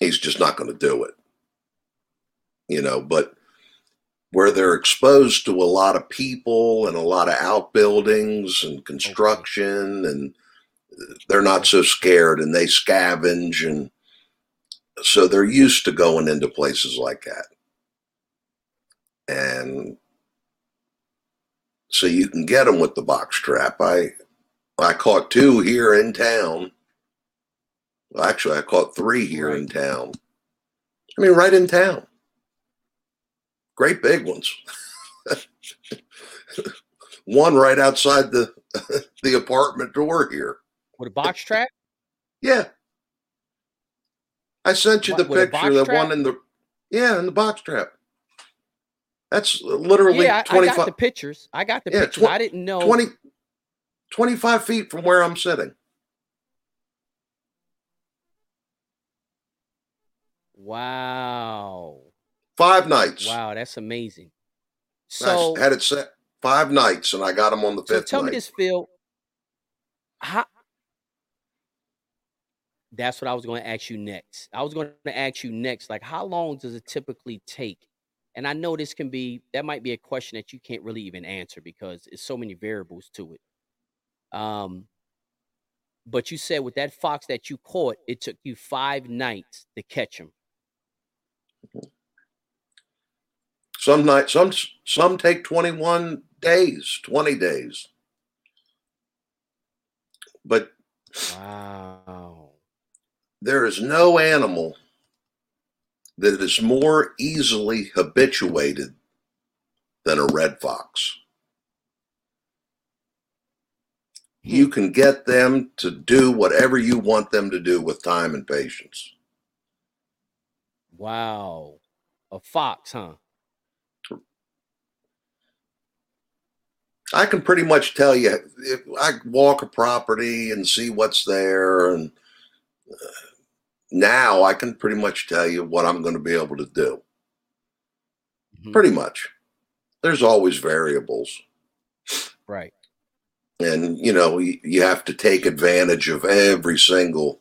He's just not going to do it. You know, but where they're exposed to a lot of people and a lot of outbuildings and construction and they're not so scared and they scavenge and so they're used to going into places like that. And so you can get them with the box trap. I I caught two here in town. Well, actually, I caught three here in town. I mean, right in town. Great big ones. One right outside the the apartment door here. With a box trap? Yeah. I sent you Bo- the picture, the trap? one in the yeah, in the box trap. That's literally Yeah, I, I 25, got the pictures. I got the Yeah, pictures. twen- I didn't know. 20 25 feet from where I'm sitting. Wow. Five nights. Wow, that's amazing. I So, had it set five nights, and I got them on the so fifth tell night. me this, Phil. How, that's what I was going to ask you next. I was going to ask you next, like, how long does it typically take? And I know this can be, that might be a question that you can't really even answer because it's so many variables to it. Um, but you said with that fox that you caught, it took you five nights to catch him. Some nights, some some take 21 days, 20 days. But Wow. there is no animal that is more easily habituated than a red fox. You can get them to do whatever you want them to do with time and patience. Wow. A fox, huh? I can pretty much tell you if I walk a property and see what's there, and uh, now I can pretty much tell you what I'm going to be able to do. Mhm. Pretty much. There's always variables. Right. and you know you, you have to take advantage of every single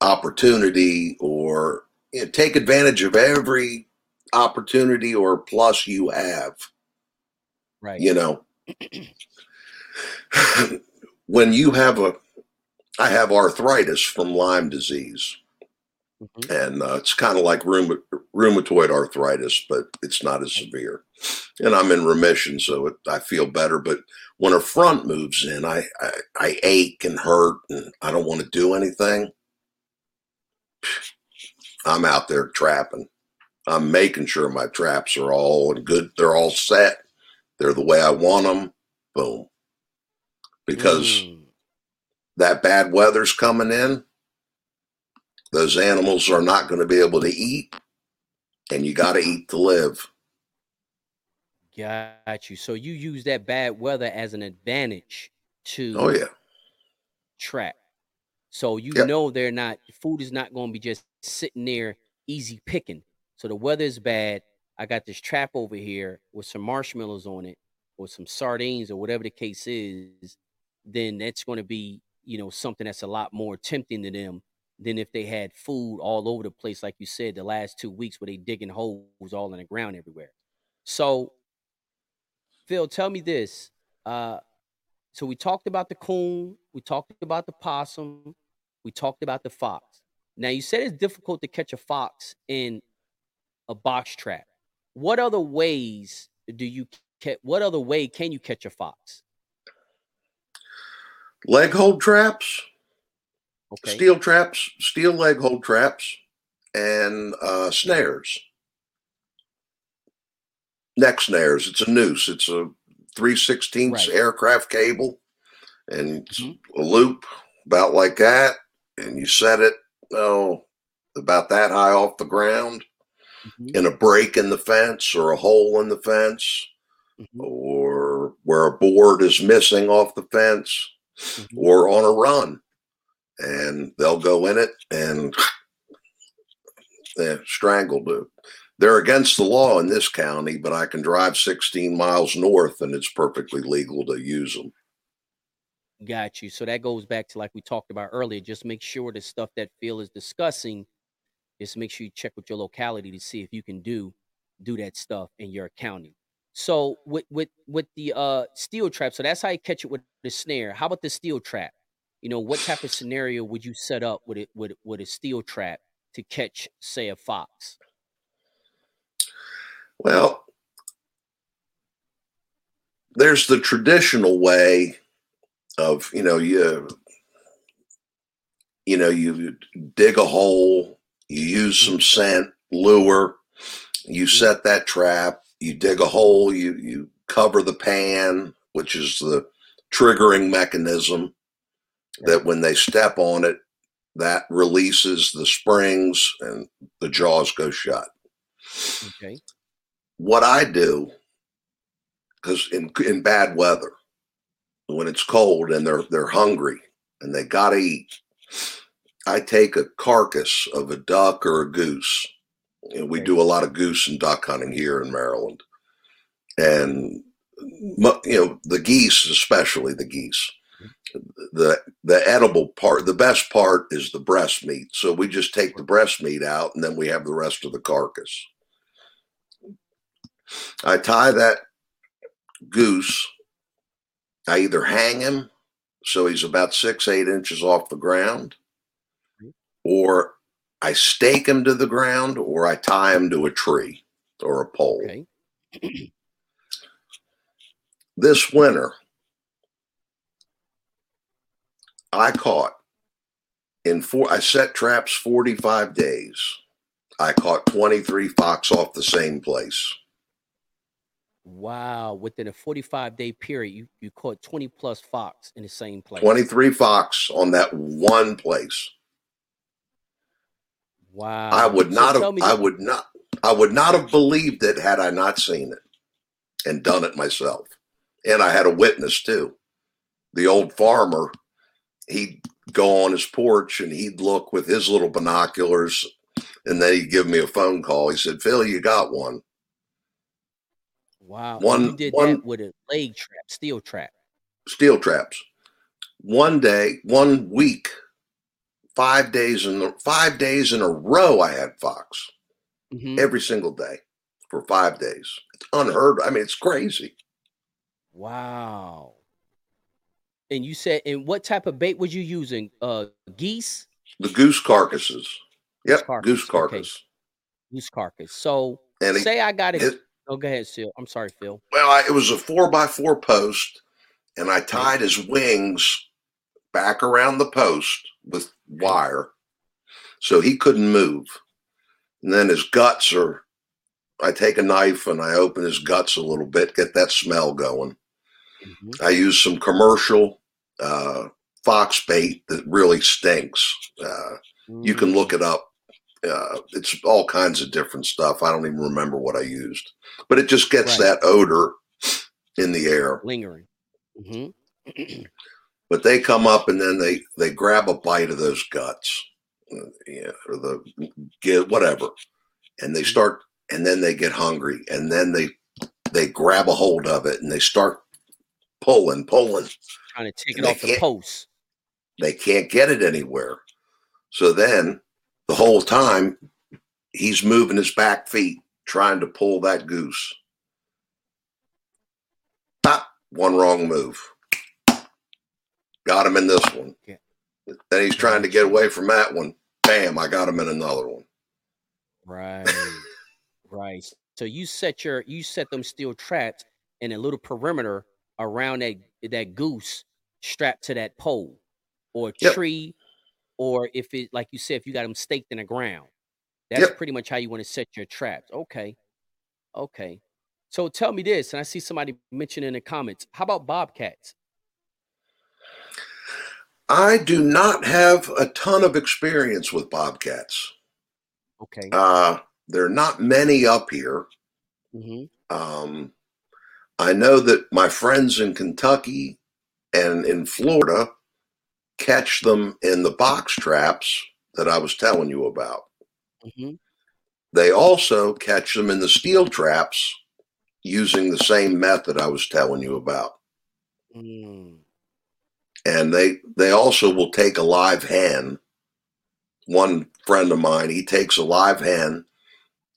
opportunity or you know, take advantage of every opportunity or plus you have Right. you know when you have a i have arthritis from lyme disease Mhm. and uh, it's kind of like rheuma- rheumatoid arthritis, but it's not as severe. And I'm in remission, so it, I feel better. But when a front moves in, I, I I ache and hurt, and I don't want to do anything. I'm out there trapping. I'm making sure my traps are all good. They're all set. They're the way I want them. Boom. Because Mm. That bad weather's coming in, those animals are not going to be able to eat, and you got to eat to live. Got you. So you use that bad weather as an advantage to Oh yeah, trap. So you Yep. know they're not food is not going to be just sitting there easy picking. So the weather is bad. I got this trap over here with some marshmallows on it or some sardines or whatever the case is, then that's going to be, you know, something that's a lot more tempting to them than if they had food all over the place, like you said, the last two weeks where they digging holes all in the ground everywhere. So, Phil, tell me this. Uh, so we talked about the coon, we talked about the possum, we talked about the fox. Now you said it's difficult to catch a fox in a box trap. What other ways do you ca- what other way can you catch a fox? Leg hold traps, Okay. steel traps, steel leg hold traps, and uh, snares. Neck snares. It's a noose. It's a three sixteenths Right. aircraft cable, and it's Mhm. a loop about like that, and you set it oh about that high off the ground, mm-hmm. in a break in the fence or a hole in the fence mm-hmm. or where a board is missing off the fence mm-hmm. or on a run. And they'll go in it and they're strangled. They're against the law in this county, but I can drive 16 miles north and it's perfectly legal to use them. Got you. So that goes back to like we talked about earlier. Just make sure the stuff that Phil is discussing, just make sure you check with your locality to see if you can do do that stuff in your county. So with with with the uh steel trap, so that's how you catch it with the snare. How about the steel trap? You know, what type of scenario would you set up with it with with a steel trap to catch, say, a fox? Well, there's the traditional way of you know you you know you dig a hole you use some scent lure you mm-hmm. set that trap you dig a hole you you cover the pan which is the triggering mechanism that when they step on it that releases the springs and the jaws go shut okay what i do because in in bad weather when it's cold and they're they're hungry and they gotta eat. I take a carcass of a duck or a goose. And we do a lot of goose and duck hunting here in Maryland. And you know, the geese, especially the geese. The the edible part, the best part is the breast meat. So we just take the breast meat out and then we have the rest of the carcass. I tie that goose I either hang him so he's about six, eight inches off the ground, or I stake him to the ground, or I tie him to a tree or a pole. Okay. this winter, I caught in four, I set traps 45 days. I caught 23 fox off the same place. Wow. Within a 45 day period, you, you caught 20 plus fox in the same place. 23 fox on that one place. Wow. I would not so have I would not I would not have believed it had I not seen it and done it myself. And I had a witness too. The old farmer, he'd go on his porch and he'd look with his little binoculars and then he'd give me a phone call. He said, Phil, you got one. Wow. One you did one, that with a leg trap, steel trap. Steel traps. One day, one week, five days in the five days in a row I had fox. Mm-hmm. Every single day for five days. It's unheard. I mean, it's crazy. Wow. And you said, and what type of bait was you using? Uh geese? The goose carcasses. Yep, goose carcass. Goose carcass. Okay. Goose carcass. So and say I got it. Oh, go ahead, Phil. I'm sorry, Phil. Well, I, it was a four by four post, and I tied his wings back around the post with wire, so he couldn't move. And then his guts are. I take a knife and I open his guts a little bit, get that smell going. Mm-hmm. I use some commercial uh, fox bait that really stinks. Uh, mm-hmm. You can mm. look it up uh, it's all kinds of different stuff. I don't even remember what I used, but it just gets right. that odor in the air, lingering. Mm-hmm. but they come up and then they they grab a bite of those guts, uh, yeah, or the get whatever, and they mm-hmm. start, and then they get hungry, and then they they grab a hold of it and they start pulling, pulling, trying to take it off the post. They can't get it anywhere. So then the whole time he's moving his back feet trying to pull that goose. Pop, one wrong move. Got him in this one. Yeah. Then he's trying to get away from that one. Bam, I got him in another one. Right. right. So you set your you set them steel traps in a little perimeter around that that goose strapped to that pole or yep. tree or if it like you said, if you got them staked in the ground. That's yep. pretty much how you want to set your traps. Okay. Okay. So tell me this, and I see somebody mention in the comments. How about bobcats? I do not have a ton of experience with bobcats. Okay. Uh, there are not many up here. Mm-hmm. Um, I know that my friends in Kentucky and in Florida catch them in the box traps that I was telling you about. Mm-hmm. They also catch them in the steel traps using the same method I was telling you about. Mm. And they they also will take a live hen. One friend of mine, he takes a live hen,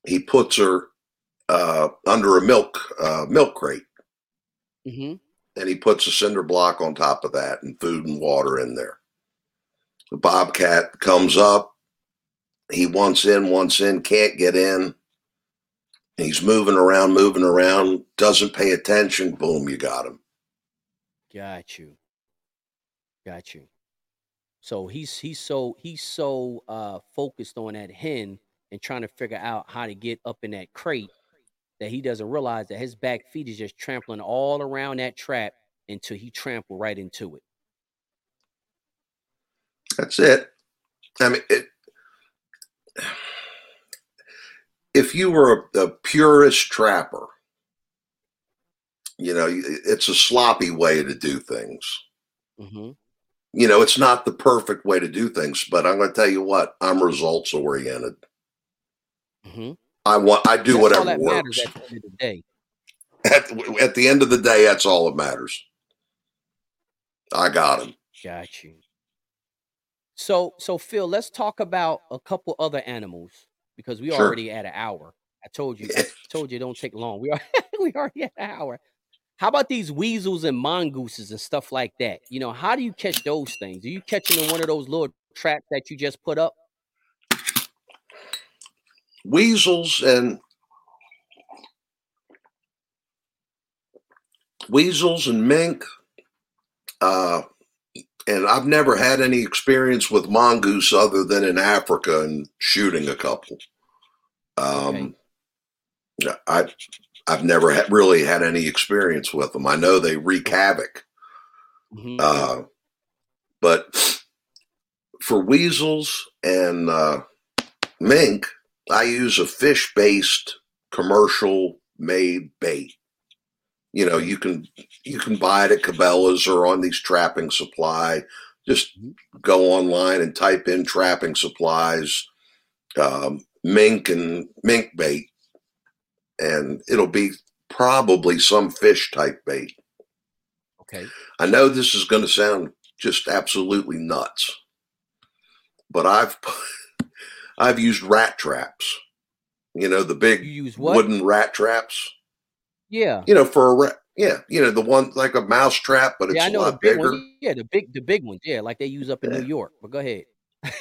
he puts her uh, under a milk uh, milk crate, Mm-hmm. and he puts a cinder block on top of that and food and water in there. The bobcat comes up. He wants in, wants in, can't get in. He's moving around, moving around, doesn't pay attention. Boom, you got him. Got you. Got you. So he's he's so he's so uh focused on that hen and trying to figure out how to get up in that crate that he doesn't realize that his back feet is just trampling all around that trap until he trampled right into it. That's it. I mean, it, if you were a, a purist trapper, you know, it's a sloppy way to do things. Mm-hmm. You know, it's not the perfect way to do things, but I'm going to tell you what, I'm results oriented. Mm-hmm. I want, I do That's whatever works. matters at the end of the day. At, at the end of the day, that's all that matters. I got him. Got you. So so Phil, let's talk about a couple other animals because we Sure. already at an hour. I told you, I told you don't take long. We are we already at an hour. How about these weasels and mongooses and stuff like that? You know, how do you catch those things? Are you catching in one of those little traps that you just put up? Weasels and weasels and mink. Uh, and I've never had any experience with mongoose other than in Africa and shooting a couple. Um, yeah, I, I've never had, really had any experience with them. I know they wreak havoc. Mhm. Uh, but for weasels and uh, mink, I use a fish based commercial made bait. You know, you can you can buy it at Cabela's or on these trapping supply. Just Mhm. go online and type in trapping supplies, um, mink and mink bait, and it'll be probably some fish type bait. Okay. I know this is going to sound just absolutely nuts, but I've I've used rat traps. You know the big wooden rat traps. Yeah. You know for a rat. Yeah, you know the one like a mouse trap, but it's Yeah, I a know the lot big bigger. one. Yeah, the big the big ones. Yeah, like they use up in Yeah. New York. But go ahead.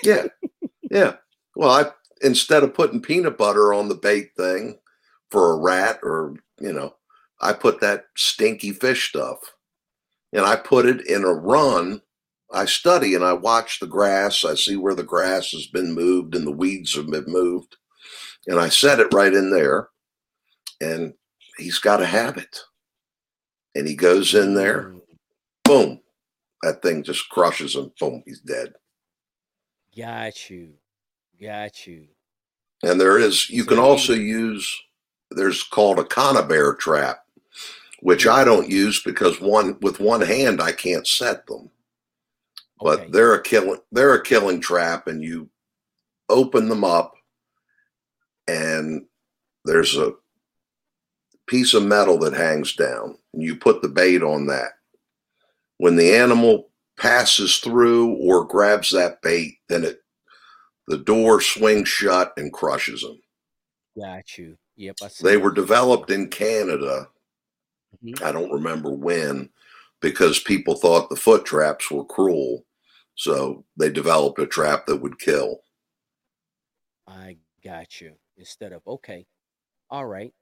Yeah, yeah. Well, I instead of putting peanut butter on the bait thing for a rat, or you know, I put that stinky fish stuff, and I put it in a run. I study and I watch the grass. I see where the grass has been moved and the weeds have been moved, and I set it right in there. And he's got to have it, and he goes in there. Boom, that thing just crushes him. Boom, he's dead. Got you. Got you. And there is, you can also use, there's called a conibear trap, which I don't use because one, with one hand, I can't set them. But Okay. they're a killing, they're a killing trap and you open them up and there's a piece of metal that hangs down and you put the bait on that. When the animal passes through or grabs that bait, then it, the door swings shut and crushes them. Got you. Yep. I see They were developed in Canada. Mhm. I don't remember when, because people thought the foot traps were cruel. So they developed a trap that would kill. I got you. Instead of okay, all right.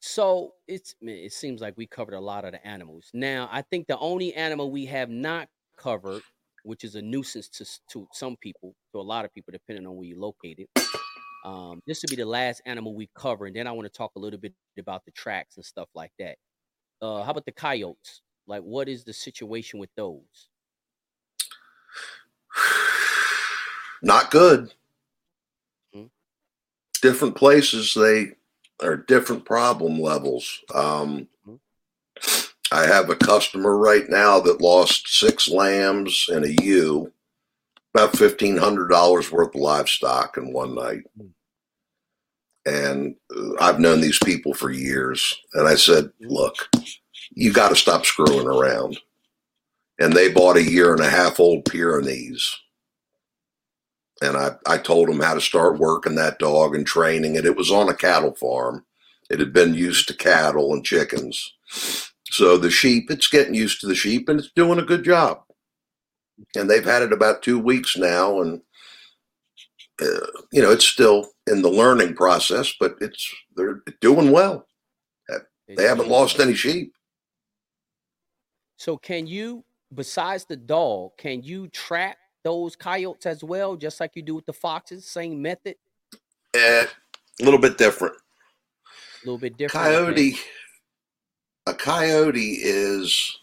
So it's it seems like we covered a lot of the animals. Now I think the only animal we have not covered, which is a nuisance to to some people, to a lot of people, depending on where you're located. Um, this will be the last animal we cover, and then I want to talk a little bit about the tracks and stuff like that. Uh, how about the coyotes? Like, what is the situation with those? Not good. Mhm. different places they are different problem levels. Um, Mhm. I have a customer right now that lost six lambs and a ewe, about fifteen hundred dollars worth of livestock in one night. Mm. And uh, I've known these people for years, and I said. "Look, you got to stop screwing around." And they bought a year and a half old Pyrenees and I, I told them how to start working that dog and training it. It was on a cattle farm. It had been used to cattle and chickens. So the sheep, it's getting used to the sheep and it's doing a good job. And they've had it about two weeks now, and uh, you know it's still in the learning process, but it's they're doing well. They haven't lost any sheep. So can you, besides the dog, can you trap those coyotes as well, just like you do with the foxes? Same method, Eh, a little bit different. a little bit different. Coyote, a coyote is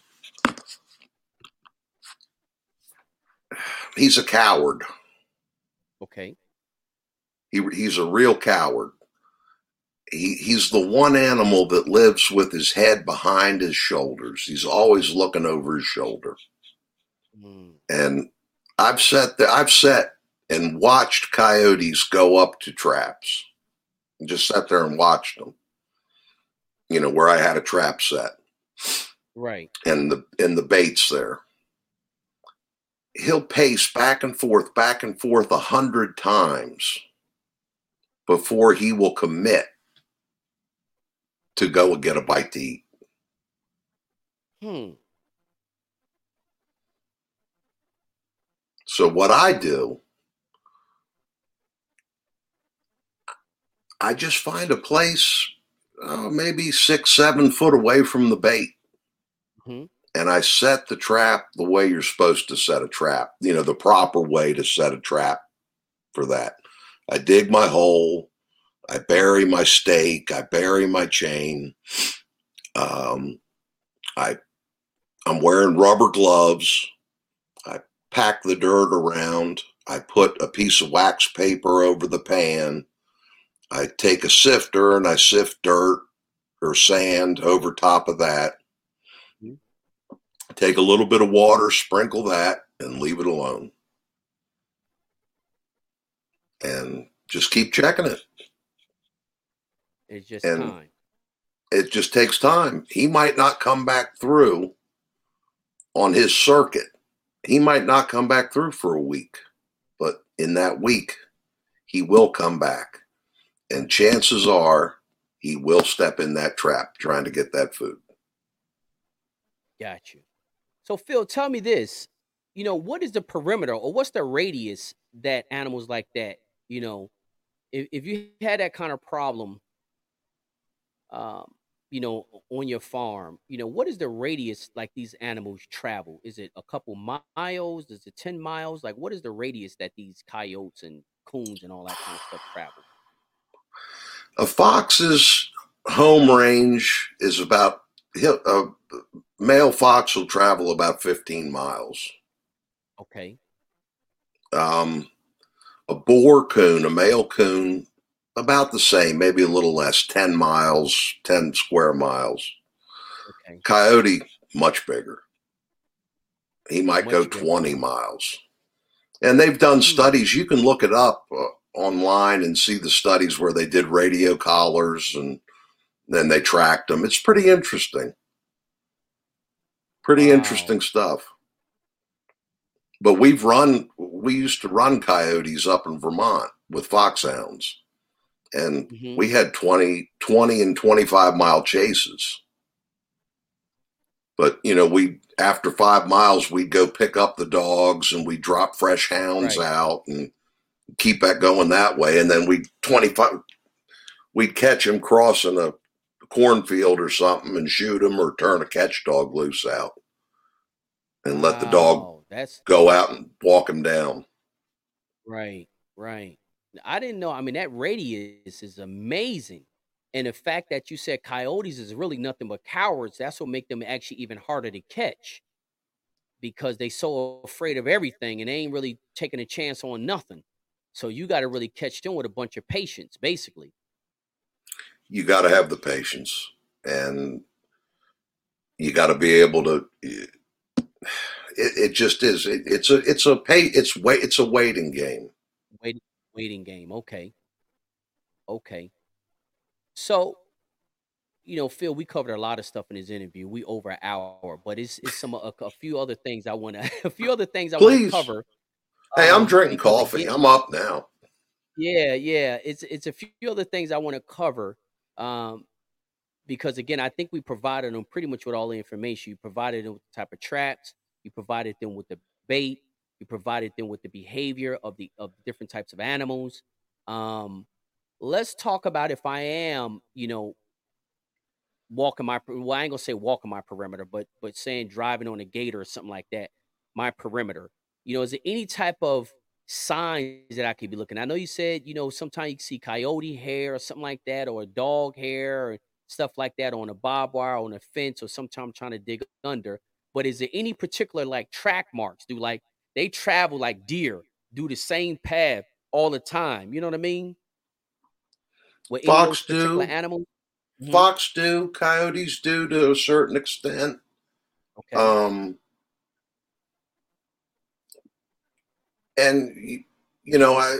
he's a coward. Okay. He he's a real coward. He he's the one animal that lives with his head behind his shoulders. He's always looking over his shoulder. Mm, And I've sat there, I've sat and watched coyotes go up to traps. Just sat there and watched them. You know, where I had a trap set. right. and the and the baits there. He'll pace back and forth, back and forth a hundred times before he will commit to go and get a bite to eat. Hmm. So what I do, I just find a place, uh, maybe six, seven foot away from the bait. Mhm. And I set the trap the way you're supposed to set a trap, you know, the proper way to set a trap for that. I dig my hole, I bury my stake, I bury my chain. Um, I I'm wearing rubber gloves. I pack the dirt around. I put a piece of wax paper over the pan. I take a sifter and I sift dirt or sand over top of that take a little bit of water, sprinkle that, and leave it alone. And just keep checking it. It's just And- time. It just takes time. He might not come back through on his circuit. He might not come back through for a week, but in that week, he will come back. And chances are he will step in that trap trying to get that food. Got you. So Phil, tell me this. You know, what is the perimeter or what's the radius that animals like that, you know, if, if you had that kind of problem, um, you know, on your farm, you know, what is the radius like these animals travel? Is it a couple miles? Is it 10 miles? Like what is the radius that these coyotes and coons and all that kind of stuff travel? A fox's home range is about a male fox will travel about 15 miles. Okay. Um, a boar coon, a male coon, about the same, maybe a little less, 10 miles, 10 square miles. Okay. Coyote, much bigger. He might go Much bigger. 20 miles. And they've done Hmm. studies. You can look it up uh, online and see the studies where they did radio collars and then they tracked them. It's pretty interesting. Pretty Wow. interesting stuff. But we've run, we used to run coyotes up in Vermont with foxhounds. And Mhm. we had 20, 20 and 25 mile chases. But, you know, we, after five miles, we'd go pick up the dogs and we'd drop fresh hounds Right. out and keep that going that way. And then we 25, we'd catch him crossing a cornfield or something and shoot him or turn a catch dog loose out and let the dog That's go out and walk him down. Right, right. I didn't know. I mean, that radius is amazing. And the fact that you said coyotes is really nothing but cowards, that's what make them actually even harder to catch. Because they so afraid of everything and they ain't really taking a chance on nothing. So you got to really catch them with a bunch of patience, basically. You got to have the patience, and you got to be able to. It, it just is. It, it's a. It's a pay. It's wait. It's a waiting game. Waiting. Waiting game. Okay. Okay. So, you know, Phil, we covered a lot of stuff in this interview. We over an hour, but it's it's some a, a few other things I want to a few other things I want to cover. Hey, I'm um, drinking coffee. I'm up now. Yeah, yeah. It's it's a few other things I want to cover. Um, because again, I think we provided them pretty much with all the information. You provided them with the type of traps, you provided them with the bait, you provided them with the behavior of the of different types of animals. Um, let's talk about if I am, you know, walking my well, I ain't gonna say walking my perimeter, but but saying driving on a gator or something like that, my perimeter. You know, is there any type of signs that I could be looking? I know you said, you know, sometimes you see coyote hair or something like that, or dog hair or stuff like that on a barbed wire, on a fence, or sometimes trying to dig under. But is there any particular like track marks? Do like they travel like deer, do the same path all the time? You know what I mean? With Fox do. Animals? Mm-hmm. Fox do. Coyotes do to a certain extent. Okay. Um, and you know, I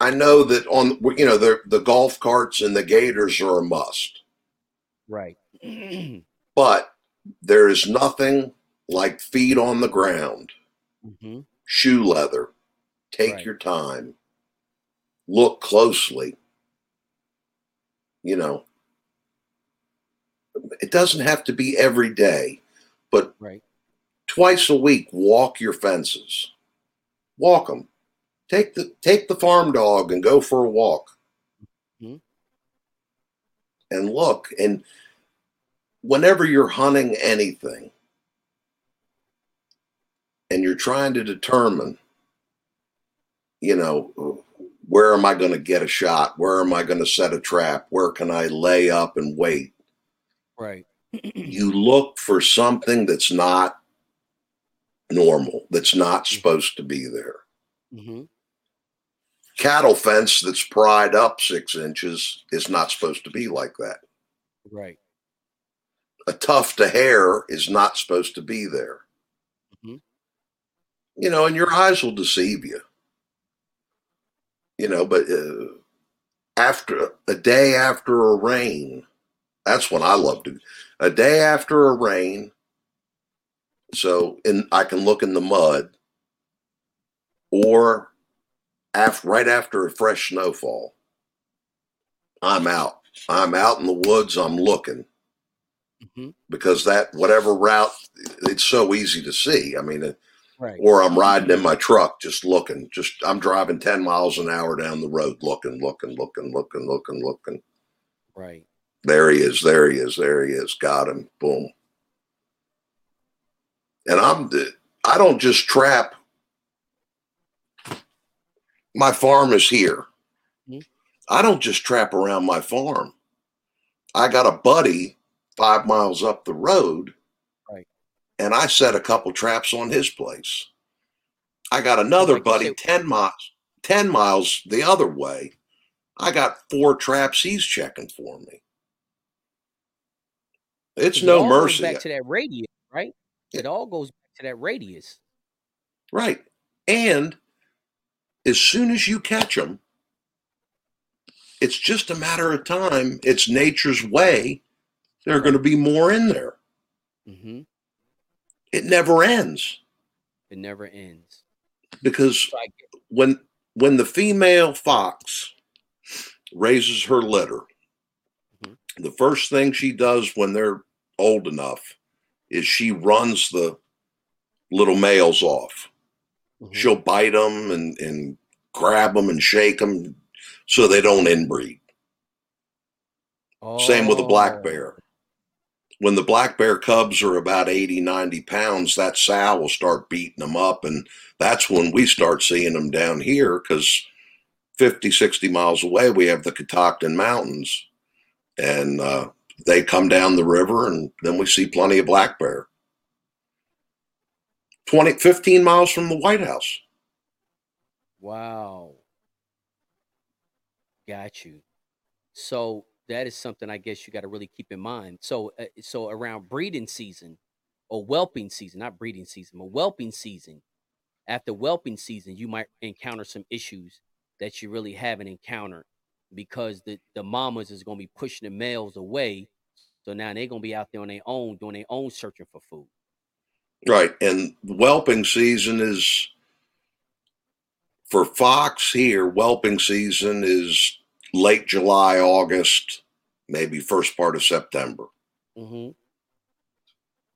I know that on you know the the golf carts and the gators are a must. Right. but there is nothing like feet on the ground, mm-hmm. shoe leather. Take right. your time. Look closely you know, it doesn't have to be every day, but right. twice a week, walk your fences. Walk them. Take the take the farm dog and go for a walk. Mm-hmm. And look, and whenever you're hunting anything and you're trying to determine, you know, where am I going to get a shot? Where am I going to set a trap? Where can I lay up and wait? Right. you look for something that's not normal, that's not mm-hmm. supposed to be there. Mm-hmm. Cattle fence that's pried up six inches is not supposed to be like that. Right. A tuft of hair is not supposed to be there. Mm-hmm. You know, and your eyes will deceive you you know, but uh, after a day after a rain, that's when I love to. A day after a rain, so in I can look in the mud, or after right after a fresh snowfall, I'm out. I'm out in the woods. I'm looking mm-hmm. because that whatever route, it's so easy to see. I mean, Right. Or I'm riding in my truck just looking, just I'm driving 10 miles an hour down the road looking, looking, looking, looking, looking, looking. Right. There he is, there he is, there he is. Got him. Boom. And I'm I don't just trap. My farm is here. Mm-hmm. I don't just trap around my farm. I got a buddy five miles up the road and I set a couple traps on his place. I got another like buddy 10 miles 10 miles the other way. I got four traps he's checking for me. It's no mercy. back to that radius, right? It all goes back to that radius. Right. And as soon as you catch them, it's just a matter of time. It's nature's way. There are going to be more in there. Mm-hmm. It never ends. It never ends. Because when when the female fox raises her litter, mm-hmm. the first thing she does when they're old enough is she runs the little males off. Mm-hmm. She'll bite them and, and grab them and shake them so they don't inbreed. Oh. Same with a black bear when the black bear cubs are about 80, 90 pounds, that sow will start beating them up. And that's when we start seeing them down here because 50, 60 miles away, we have the Catoctin Mountains. And uh, they come down the river, and then we see plenty of black bear. 20, 15 miles from the White House. Wow. Got you. So that is something I guess you got to really keep in mind. So, uh, so around breeding season or whelping season, not breeding season, but whelping season. After whelping season, you might encounter some issues that you really haven't encountered because the the mamas is gonna be pushing the males away. So now they're gonna be out there on their own, doing their own searching for food. Right, and whelping season is for fox here. Whelping season is late July, August, maybe first part of September. Mm-hmm.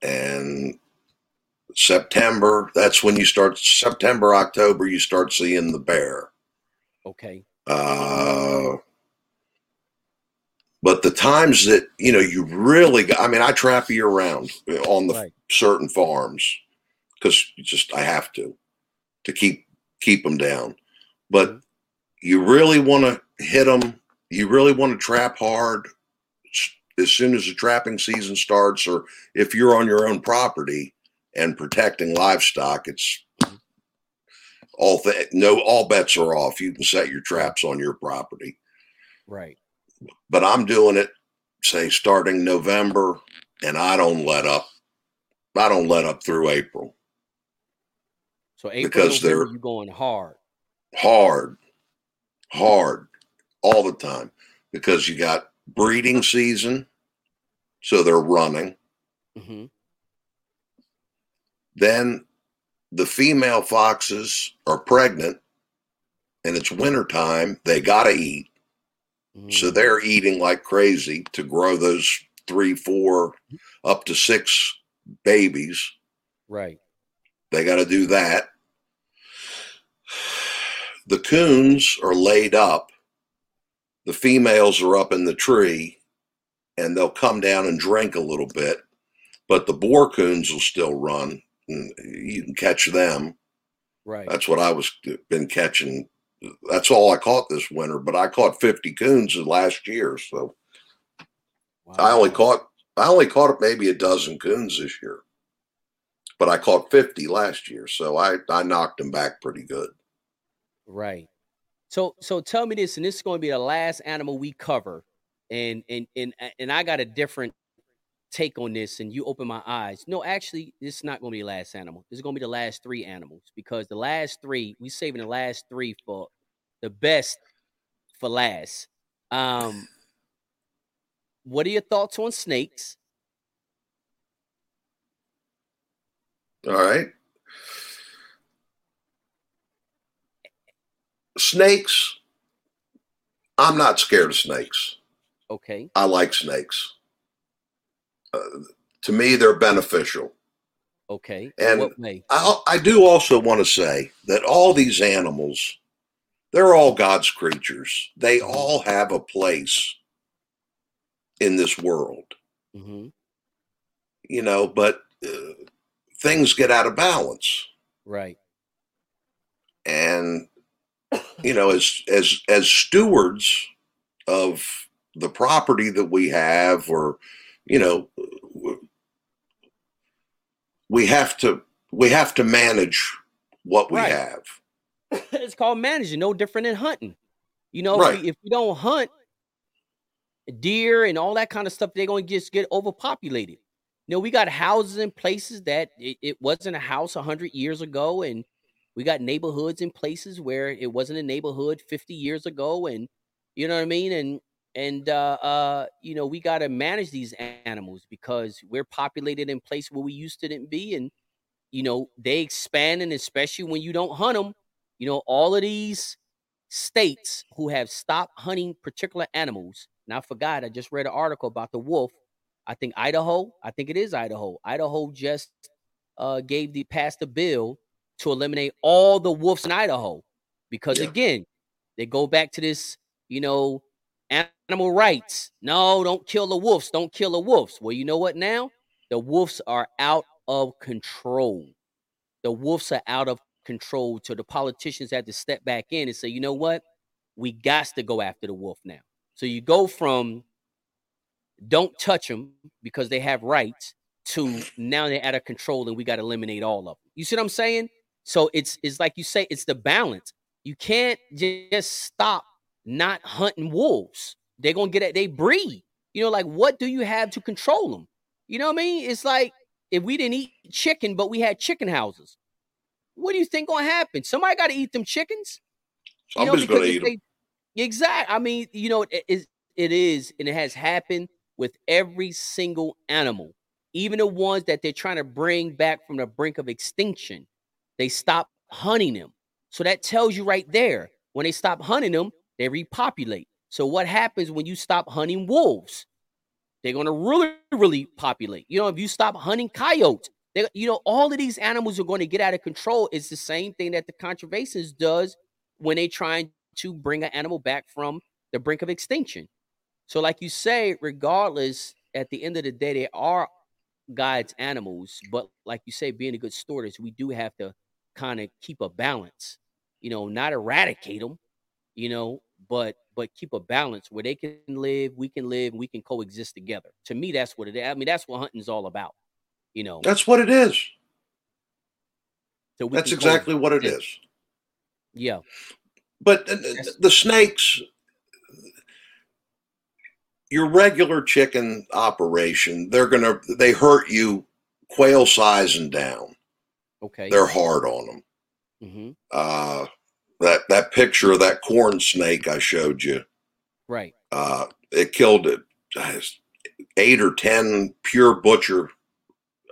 And September, that's when you start, September, October, you start seeing the bear. Okay. Uh, but the times that, you know, you really got, I mean, I trap year round on the Right. certain farms because just, I have to, to keep, keep them down. But Mhm. you really want to hit them. You really want to trap hard as soon as the trapping season starts, or if you're on your own property and protecting livestock, it's all th- no all bets are off. You can set your traps on your property, Right. but I'm doing it, say starting November, and I don't let up. I don't let up through April. So April, Because they're- you going hard. hard, hard all the time because you got breeding season, so they're running. Mm-hmm. Then the female foxes are pregnant and it's wintertime. They got to eat. Mm-hmm. So they're eating like crazy to grow those three, four, up to six babies. right. They got to do that. The coons are laid up. The females are up in the tree and they'll come down and drink a little bit, but the boar coons will still run. And you can catch them. Right. That's what I was been catching. That's all I caught this winter, but I caught 50 coons last year. So I only caught I only caught maybe a dozen coons this year. But I caught 50 last year, so I I knocked them back pretty good. Right. So so tell me this, and this is going to be the last animal we cover, and and and and I got a different take on this, and you open my eyes. No, actually, this is not going to be the last animal. This is going to be the last three animals because the last three we saving the last three for the best for last. Um, what are your thoughts on snakes? All right. Snakes. I'm not scared of snakes. Okay. I like snakes. Uh, to me, they're beneficial. Okay. And? I, I do also want to say that all these animals, they're all God's creatures. They all have a place in this world, hmm you know, but uh, things get out of balance. Right. And, you know, as, as, as stewards of the property that we have, or, you know, we have to, we have to manage what we Right. have. it's called managing, no different than hunting. You know, if, Right. we, if we don't hunt deer and all that kind of stuff, they're going to just get overpopulated. You know, we got houses in places that it, it wasn't a house 100 years ago, and we got neighborhoods in places where it wasn't a neighborhood 50 years ago, and you know what I mean? And and uh, uh, you know, we got to manage these animals because we're populated in place where we used to didn't be, and you know, they expand, and especially when you don't hunt them, you know, all of these states who have stopped hunting particular animals. And I forgot, I just read an article about the wolf. I think Idaho, I think it is Idaho. Idaho just uh, gave the passed a bill to eliminate all the wolves in Idaho because Yeah. again, they go back to this, you know, animal rights. No, don't kill the wolves. Don't kill the wolves. Well, you know what now? The wolves are out of control. The wolves are out of control. So the politicians had to step back in and say, you know what? We got to go after the wolf now. So you go from don't touch them because they have rights to now they're out of control and we got to eliminate all of them. You see what I'm saying? So it's it's like you say, it's the balance. You can't just stop not hunting wolves. They're gonna get it. They breed. You know, like what do you have to control them? You know what I mean? It's like if we didn't eat chicken, but we had chicken houses. What do you think gonna happen? Somebody got to eat them chickens. Somebody's you know, to eat them. Exactly. I mean, you know, it is, it is, and it has happened with every single animal, even the ones that they're trying to bring back from the brink of extinction. They stop hunting them. So that tells you right there when they stop hunting them, they repopulate. So what happens when you stop hunting wolves? They're gonna really, really populate. You know, if you stop hunting coyotes, they, you know, all of these animals are going to get out of control. It's the same thing that the conservationists does when they trying to bring an animal back from the brink of extinction. So, like you say, regardless, at the end of the day, they are God's animals. But like you say, being a good stewardess, we do have to kind of keep a balance. You know, not eradicate them. You know, but but keep a balance where they can live, we can live, we can coexist together. To me, that's what it is. I mean, that's what hunting's all about. You know, That's what it is. so we That's exactly what it is. Yeah, But the snakes, your regular chicken operation, they're gonna they hurt you quail size and down. okay. They're hard on them. hmm Uh, that that picture of that corn snake I showed you, Right. uh, it killed it. Eight or ten pure butcher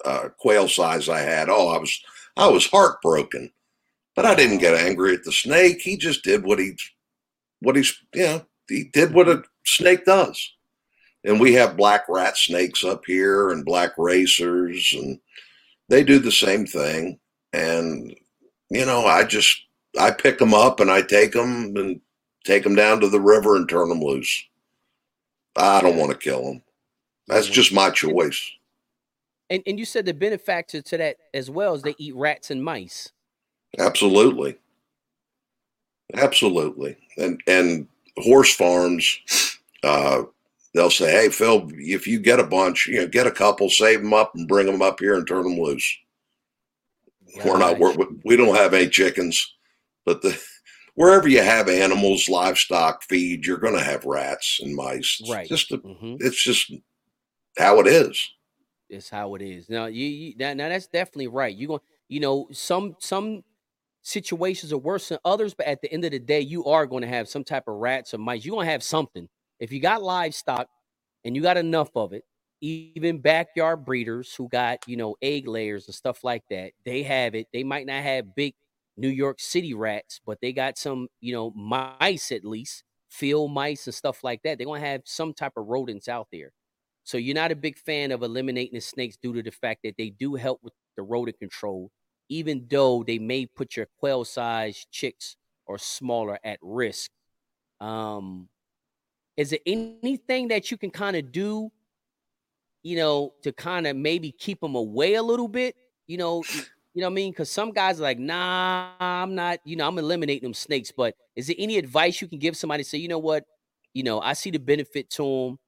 uh, quail size I had. Oh, I was I was heartbroken, but I didn't get angry at the snake. He just did what he what he's you know he did what a snake does. And we have black rat snakes up here and black racers, and they do the same thing. And you know, I just I pick them up and I take them and take them down to the river and turn them loose. I don't want to kill them. That's Mhm. just my choice. And and you said the benefactor to that as well is they eat rats and mice. Absolutely. Absolutely. And and horse farms, uh, they'll say, "Hey, Phil, if you get a bunch, you know, get a couple, save them up, and bring them up here and turn them loose." We're not. We're, we don't have any chickens, but the wherever you have animals, livestock feed, you're going to have rats and mice. It's Right. Just a, hmm it's just how it is. It's how it is. Now you, you now, now that's definitely right. You going you know some some situations are worse than others, but at the end of the day, you are going to have some type of rats or mice. You're going to have something. If you got livestock and you got enough of it, even backyard breeders who got you know egg layers and stuff like that, they have it. They might not have big New York City rats, but they got some you know mice at least, field mice and stuff like that. They're to have some type of rodents out there. So you're not a big fan of eliminating the snakes due to the fact that they do help with the rodent control, even though they may put your quail size chicks or smaller at risk. Um, is there anything that you can kind of do, you know, to kind of maybe keep them away a little bit? You know, you know what I mean? Because some guys are like, nah, I'm not, you know, I'm eliminating them snakes. But is there any advice you can give somebody to say, you know what, you know, I see the benefit to them,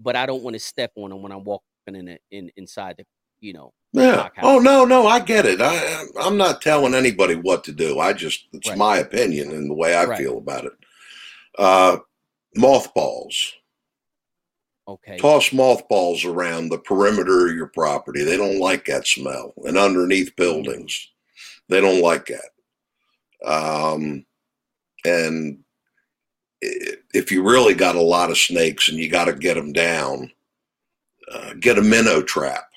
but I don't want to step on them when I'm walking in, the, in inside the, you know, Yeah. Oh no, no, I get it. I I'm not telling anybody what to do. I just it's Right. my opinion and the way I Right. feel about it. Uh, mothballs. Okay, Toss mothballs around the perimeter of your property. They don't like that smell. And underneath buildings, they don't like that. Um, and if you really got a lot of snakes and you got to get them down, uh, get a minnow trap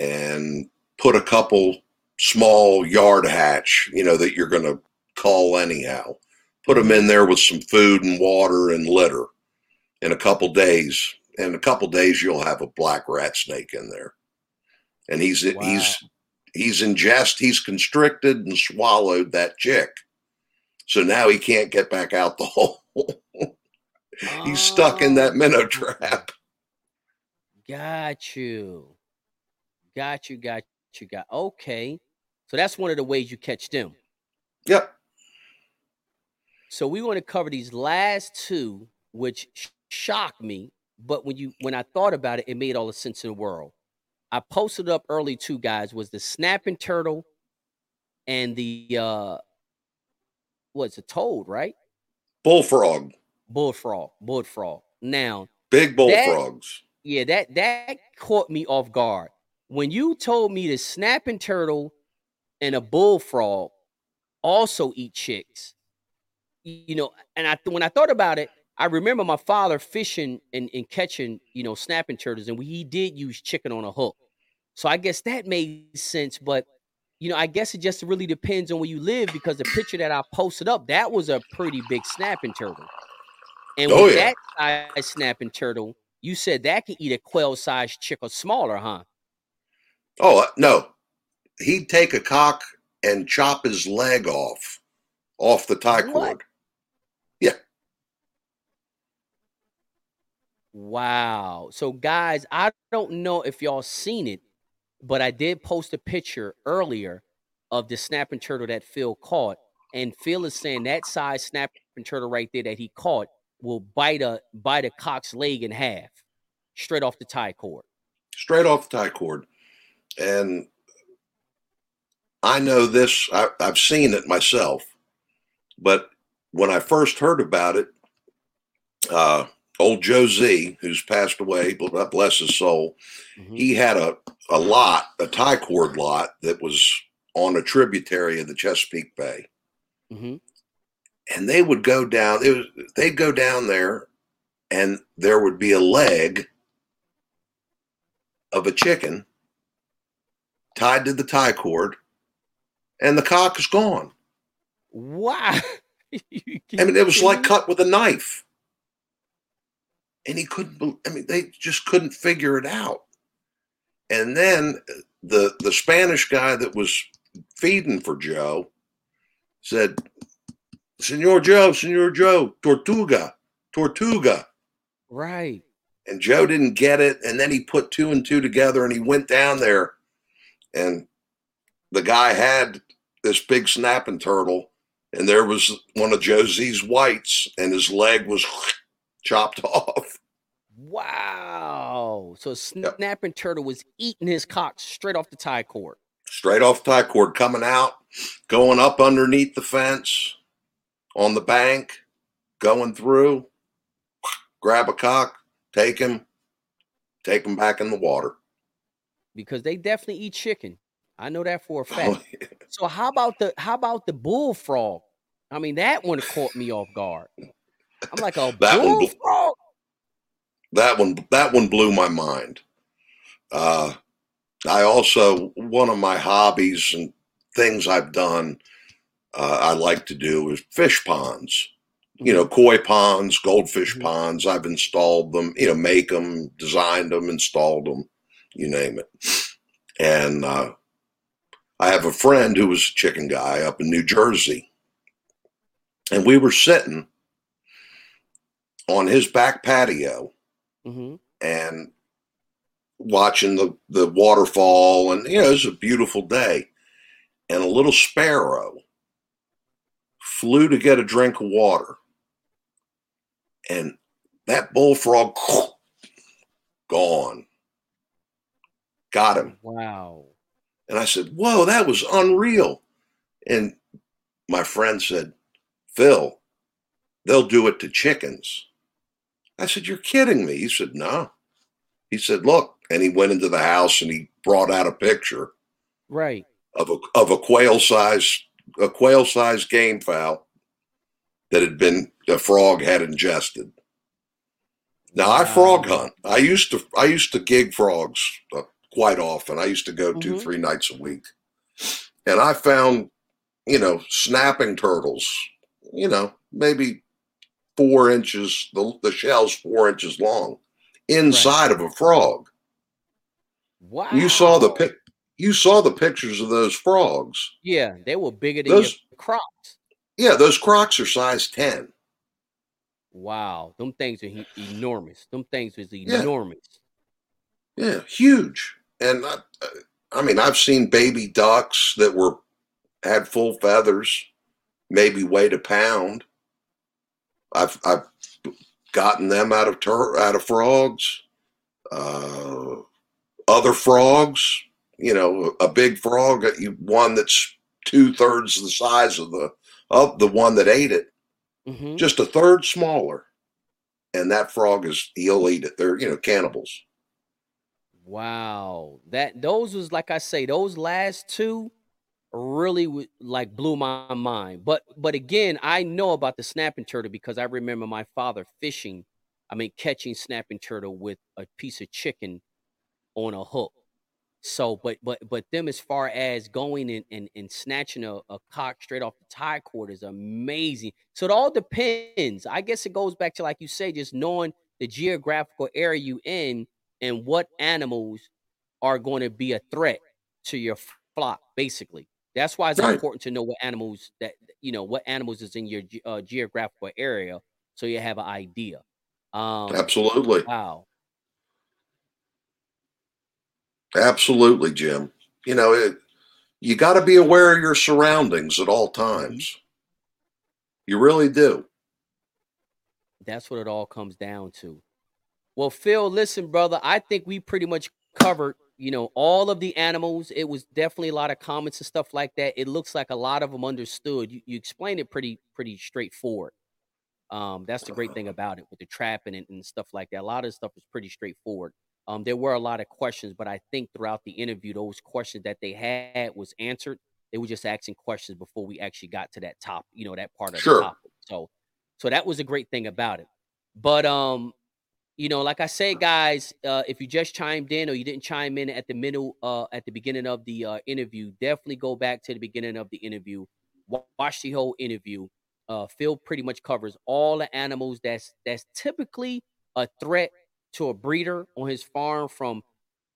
and put a couple small yard hatch, you know, that you're going to call anyhow. Put them in there with some food and water and litter. In a couple days, in a couple days, you'll have a black rat snake in there, and he's Wow. he's he's ingest, he's constricted and swallowed that chick. So now he can't get back out the hole. he's stuck in that minnow Oh, trap. Got you. Got you, got you, got okay. So that's one of the ways you catch them. Yep. So we want to cover these last two, which shocked me. But when you when I thought about it, it made all the sense in the world. I posted up early too, guys, was the snapping turtle and the uh what's a toad, right? Bullfrog. Bullfrog. Bullfrog. Now, Big bullfrogs. yeah, that that caught me off guard. When you told me the snapping turtle and a bullfrog also eat chicks, you know, and I when I thought about it, I remember my father fishing and, and catching, you know, snapping turtles, and he did use chicken on a hook. So I guess that made sense, but you know, I guess it just really depends on where you live because the picture that I posted up, that was a pretty big snapping turtle. And Oh, with yeah. that size snapping turtle, you said that could eat a quail-sized chick or smaller, huh? Oh uh, no, he'd take a cock and chop his leg off, off the tie What? cord. Wow. So guys, I don't know if y'all seen it, but I did post a picture earlier of the snapping turtle that Phil caught. And Phil is saying that size snapping turtle right there that he caught will bite a bite a cock's leg in half, straight off the tie cord. straight off the tie cord. And I know this, I, I've seen it myself, but when I first heard about it, uh, old Joe Z, who's passed away, God bless his soul, Mhm. he had a, a lot, a tie cord lot that was on a tributary of the Chesapeake Bay. Mhm. And they would go down, it was, they'd go down there and there would be a leg of a chicken tied to the tie cord, and the cock is gone. Wow. I mean, it was like cut with a knife. And he couldn't, I mean, they just couldn't figure it out. And then the the Spanish guy that was feeding for Joe said, Senor Joe, Senor Joe, Tortuga, Tortuga. Right. And Joe didn't get it. And then he put two and two together and he went down there. And the guy had this big snapping turtle. And there was one of Joe Z's whites, and his leg was chopped off. Wow. So Yep. snapping turtle was eating his cock straight off the tie cord. Straight off tie cord, coming out, going up underneath the fence on the bank, going through, grab a cock, take him, take him back in the water. because they definitely eat chicken. I know that for a Oh, fact. So how about the how about the bullfrog? I mean, that one caught me off guard. I'm like a That one bl- bullfrog. that one that one blew my mind. Uh i also one of my hobbies and things i've done uh, i like to do is fish ponds. You know koi ponds goldfish Mhm. ponds i've installed them you know make them designed them installed them you name it. And uh i have a friend who was a chicken guy up in new jersey. And we were sitting on his back patio Mhm. and watching the the waterfall. And you know it was a beautiful day. And a little sparrow flew to get a drink of water. And that bullfrog gone. Got him. Wow. and i said whoa that was unreal. And my friend said phil they'll do it to chickens i said you're kidding me he said no he said look and he went into the house and he brought out a picture Right. of a of a quail size a quail sized game fowl that had been a frog had ingested. Now I frog hunt. I used to I used to gig frogs uh, quite often. I used to go two Mhm. three nights a week, and I found you know snapping turtles. You know maybe four inches. The the shell's four inches long inside of a frog. Wow. You saw the pic. You saw the pictures of those frogs. Yeah, they were bigger than Those- crocs. Yeah, those Crocs are size ten. Wow. Them things are he- enormous. Them things Yeah. enormous. Yeah, huge. And I, I mean, I've seen baby ducks that were had full feathers, maybe weighed a pound. I've I've gotten them out of tur- out of frogs. Uh, other frogs, you know, a big frog, you- one that's two thirds the size of the of the one that ate it. Mhm. just a third smaller, and that frog is he'll eat it. They're you know cannibals. Wow. That those was like I say, those last two really like blew my mind. But but again, I know about the snapping turtle because I remember my father fishing, I mean catching snapping turtle with a piece of chicken on a hook. So but but but them as far as going and and, and snatching a, a cock straight off the tie cord is amazing. So it all depends. I guess it goes back to like you say, just knowing the geographical area you in and what animals are going to be a threat to your flock, basically. That's why it's Right. important to know what animals that you know what animals is in your uh, geographical area, so you have an idea. Um, Absolutely, wow. absolutely, Jim. You know it. You got to be aware of your surroundings at all times. You really do. That's what it all comes down to. Well, Phil, listen, brother, I think we pretty much covered, you know, all of the animals. It was definitely a lot of comments and stuff like that. It looks like a lot of them understood. You, you explained it pretty, pretty straightforward. Um, that's the great thing about it with the trapping and, and stuff like that. A lot of stuff is pretty straightforward. Um, there were a lot of questions, but I think throughout the interview, those questions that they had was answered. They were just asking questions before we actually got to that top, you know, that part of Sure. the topic. So, so that was a great thing about it. But um, you know, like I said, guys, uh, if you just chimed in or you didn't chime in at the middle, uh, at the beginning of the uh, interview, definitely go back to the beginning of the interview, watch the whole interview. Uh, Phil pretty much covers all the animals that's that's typically a threat to a breeder on his farm, from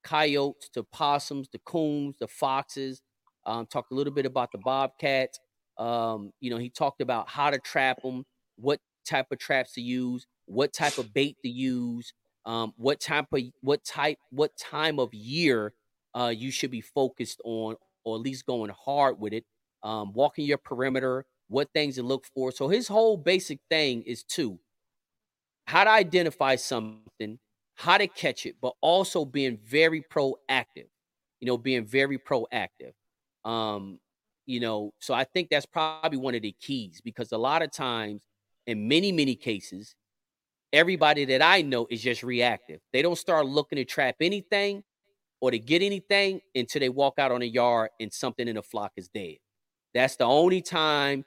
coyotes to possums, the coons, the foxes. Um, talked a little bit about the bobcats. Um, you know, he talked about how to trap them, what type of traps to use, what type of bait to use, um, what type of what type what time of year uh, you should be focused on, or at least going hard with it. Um, walking your perimeter, what things to look for. So his whole basic thing is two: how to identify something, how to catch it, but also being very proactive. You know, being very proactive. Um, you know, so I think that's probably one of the keys because a lot of times, in many many cases, everybody that I know is just reactive. They don't start looking to trap anything or to get anything until they walk out on a yard and something in the flock is dead. That's the only time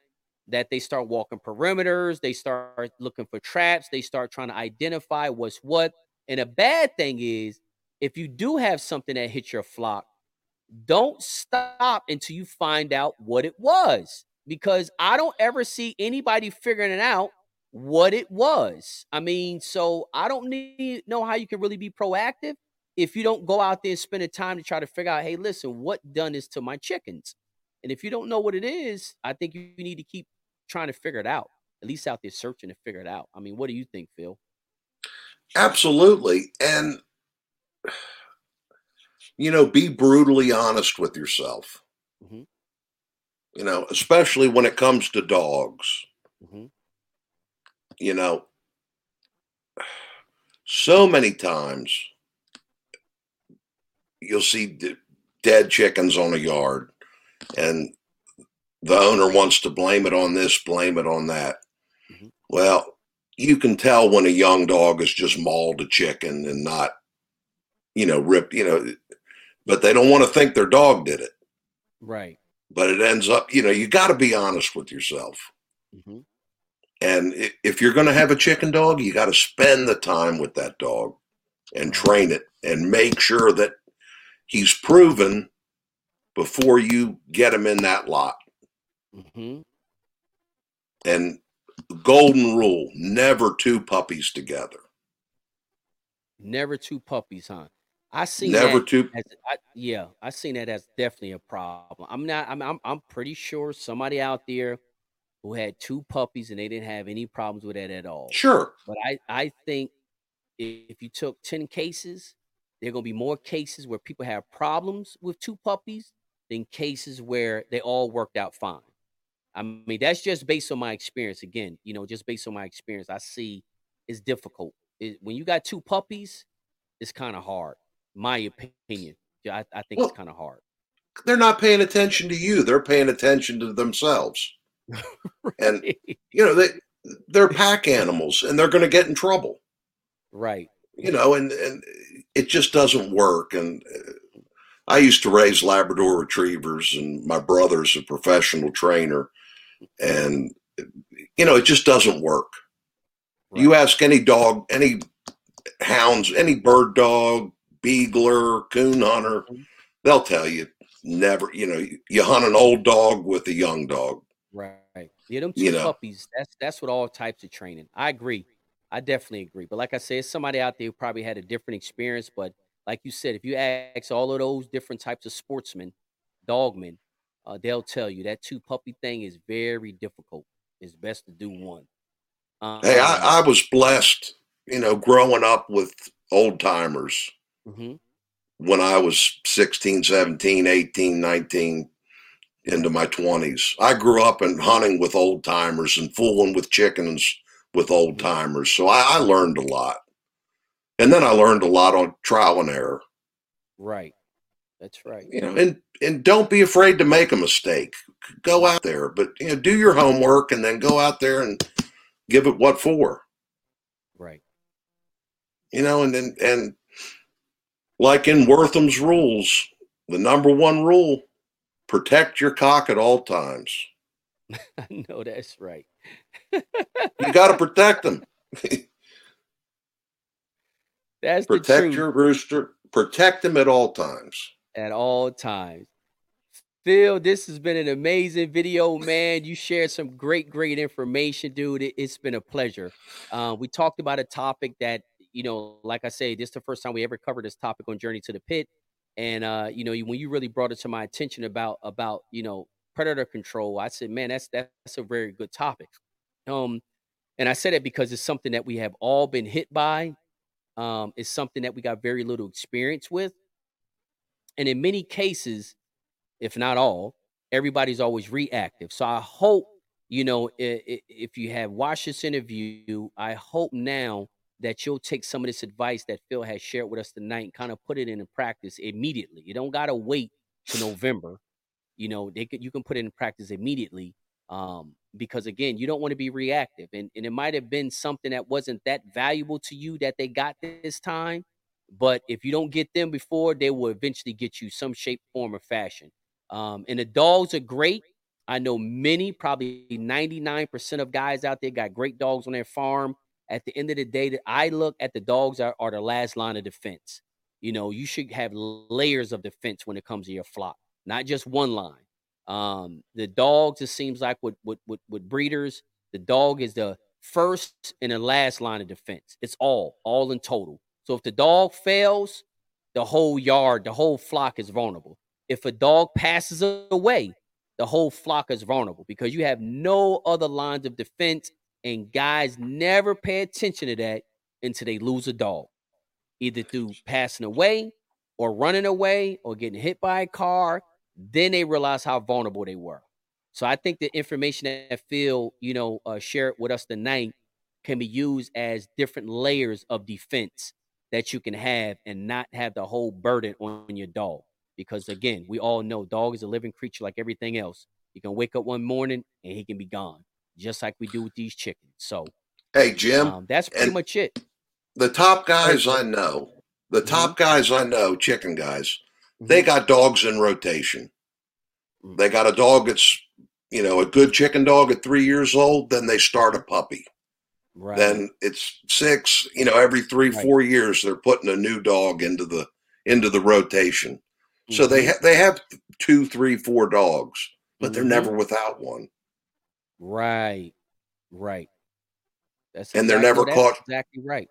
that they start walking perimeters, they start looking for traps, they start trying to identify what's what. And a bad thing is, if you do have something that hits your flock, don't stop until you find out what it was. Because I don't ever see anybody figuring it out what it was. I mean, so I don't need know how you can really be proactive if you don't go out there and spend the time to try to figure out, hey, listen, what done is to my chickens? And if you don't know what it is, I think you need to keep trying to figure it out. At least out there searching to figure it out. I mean, what do you think, Phil? Absolutely. And, you know, be brutally honest with yourself, Mhm. you know, especially when it comes to dogs. hmm You know, so many times you'll see d- dead chickens on a yard and the owner wants to blame it on this, blame it on that. Mhm. Well, you can tell when a young dog has just mauled a chicken and not, you know, ripped, you know, but they don't want to think their dog did it. Right. But it ends up, you know, you got to be honest with yourself. hmm And if you're going to have a chicken dog, you got to spend the time with that dog and train it and make sure that he's proven before you get him in that lot. hmm And golden rule never two puppies together. Never two puppies, huh? I see Never that two. as I, yeah, I seen that as definitely a problem. I'm not. I'm. I'm. I'm pretty sure somebody out there who had two puppies and they didn't have any problems with that at all. Sure. But I. I think if you took ten cases, there are gonna be more cases where people have problems with two puppies than cases where they all worked out fine. I mean, that's just based on my experience. Again, you know, just based on my experience, I see it's difficult. It, when you got two puppies, it's kind of hard. My opinion. I, I think Well- it's kind of hard. They're not paying attention to you. They're paying attention to themselves. And you know, they they're pack animals and they're going to get in trouble. Right. You know, and and it just doesn't work. And uh, I used to raise Labrador retrievers, and my brother's a professional trainer, and you know, it just doesn't work. Right. You ask any dog, any hounds, any bird dog, beagler, coon hunter, mm-hmm. they'll tell you never. You know, you hunt an old dog with a young dog. Yeah, them two you know. puppies. That's that's what all types of training. I agree. I definitely agree. But like I said, somebody out there who probably had a different experience. But like you said, if you ask all of those different types of sportsmen, dogmen, uh, they'll tell you that two puppy thing is very difficult. It's best to do one. Um, hey, I, um I, was blessed, you know, growing up with old timers. Mm-hmm. When I was 16, 17, 18, 19, into my 20s. I grew up in hunting with old timers and fooling with chickens with old mm-hmm. timers. So I, I, learned a lot. And then I learned a lot on trial and error. Right. That's right. You know, and and don't be afraid to make a mistake. Go out there, but you know, do your homework and then go out there and give it what for. Right. You know, and and, and like in Wortham's rules, the number one rule protect your cock at all times. I know that's right. you got to protect them. that's protect your rooster. Protect them at all times. At all times. Phil, this has been an amazing video, man. You shared some great, great information, dude. It, has been a pleasure. Uh, we talked about a topic that, you know, like I say, this is the first time we ever covered this topic on Journey to the Pit and uh, you know, when you really brought it to my attention about about you know predator control, I said, man, that's that's a very good topic. Um, and I said it because it's something that we have all been hit by. Um, it's something that we got very little experience with, and in many cases, if not all, everybody's always reactive. So I hope you know if, if you have watched this interview, I hope now that you'll take some of this advice that Phil has shared with us tonight and kind of put it into practice immediately. You don't gotta wait to November. You know, they could you can put it in practice immediately. Um, because again, you don't want to be reactive. And and it might have been something that wasn't that valuable to you that they got this time. But if you don't get them before, they will eventually get you some shape, form, or fashion. Um, and the dogs are great. I know many, probably 99% of guys out there got great dogs on their farm at the end of the day, that I look at the dogs are, are the last line of defense. You know, you should have layers of defense when it comes to your flock, not just one line. Um, the dogs, it seems like with, with with with breeders, the dog is the first and the last line of defense. It's all, all in total. So if the dog fails, the whole yard, the whole flock is vulnerable. If a dog passes away, the whole flock is vulnerable because you have no other lines of defense and guys never pay attention to that until they lose a dog, either through passing away or running away or getting hit by a car. Then they realize how vulnerable they were. So I think the information that Phil, you know, uh, shared with us tonight can be used as different layers of defense that you can have and not have the whole burden on your dog. Because again, we all know dog is a living creature like everything else. You can wake up one morning and he can be gone just like we do with these chickens. So, hey, Jim, um, that's pretty much it. The top guys I know, the top mm-hmm. guys I know, chicken guys, mm-hmm. they got dogs in rotation. Mm-hmm. They got a dog that's, you know, a good chicken dog at three years old, then they start a puppy. Right. Then it's six, you know, every three, right. four years they're putting a new dog into the into the rotation. So they mm-hmm. ha- they have two, three, four dogs, but they're never mm-hmm. without one. Right. Right. That's and they're never caught. Exactly right.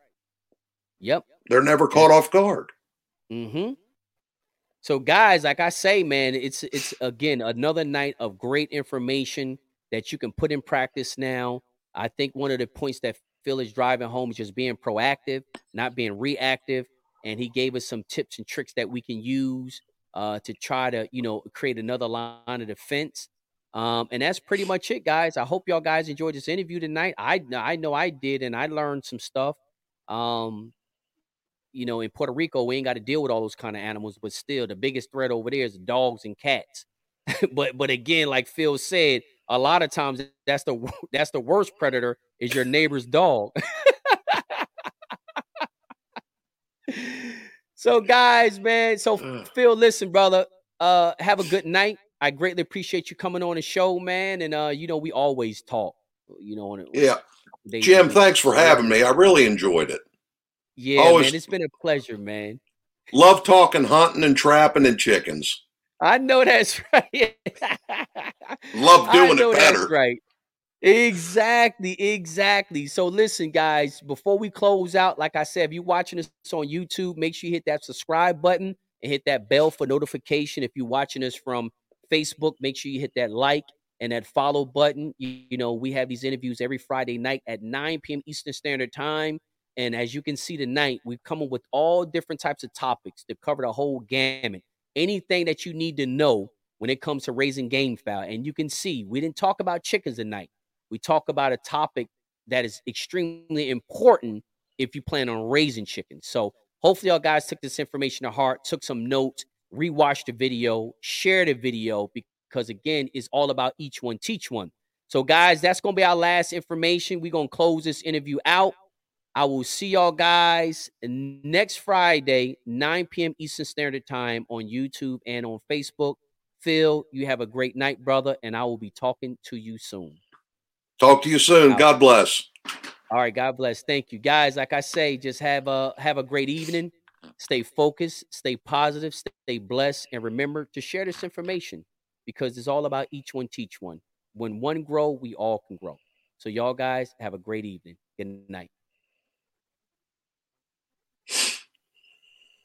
Yep. They're never caught off guard. Mm-hmm. So, guys, like I say, man, it's it's again another night of great information that you can put in practice now. I think one of the points that Phil is driving home is just being proactive, not being reactive. And he gave us some tips and tricks that we can use uh, to try to, you know, create another line of defense. Um, and that's pretty much it, guys. I hope y'all guys enjoyed this interview tonight. I I know I did, and I learned some stuff. Um, you know, in Puerto Rico, we ain't got to deal with all those kind of animals, but still, the biggest threat over there is dogs and cats. but but again, like Phil said, a lot of times that's the that's the worst predator is your neighbor's dog. so guys, man, so Phil, listen, brother, uh, have a good night. I greatly appreciate you coming on the show, man. And uh, you know, we always talk. You know, on yeah. Jim, thanks for having me. I really enjoyed it. Yeah, always, man, it's been a pleasure, man. Love talking hunting and trapping and chickens. I know that's right. Love doing it better. right. Exactly, exactly. So listen, guys, before we close out, like I said, if you're watching us on YouTube, make sure you hit that subscribe button and hit that bell for notification. If you're watching us from Facebook, make sure you hit that like and that follow button. You, you know, we have these interviews every Friday night at 9 p.m. Eastern Standard Time. And as you can see tonight, we've come up with all different types of topics to cover the whole gamut. Anything that you need to know when it comes to raising game fowl. And you can see we didn't talk about chickens tonight. We talk about a topic that is extremely important if you plan on raising chickens. So hopefully y'all guys took this information to heart, took some notes, rewatched the video, share the video because again, it's all about each one teach one. So guys, that's going to be our last information. We're going to close this interview out. I will see y'all guys next Friday, 9 p.m. Eastern Standard Time on YouTube and on Facebook. Phil, you have a great night, brother, and I will be talking to you soon. Talk to you soon. God bless. All right, God bless. Thank you, guys. Like I say, just have a have a great evening. Stay focused, stay positive, stay blessed, and remember to share this information because it's all about each one teach one. When one grow, we all can grow. So y'all guys have a great evening. Good night.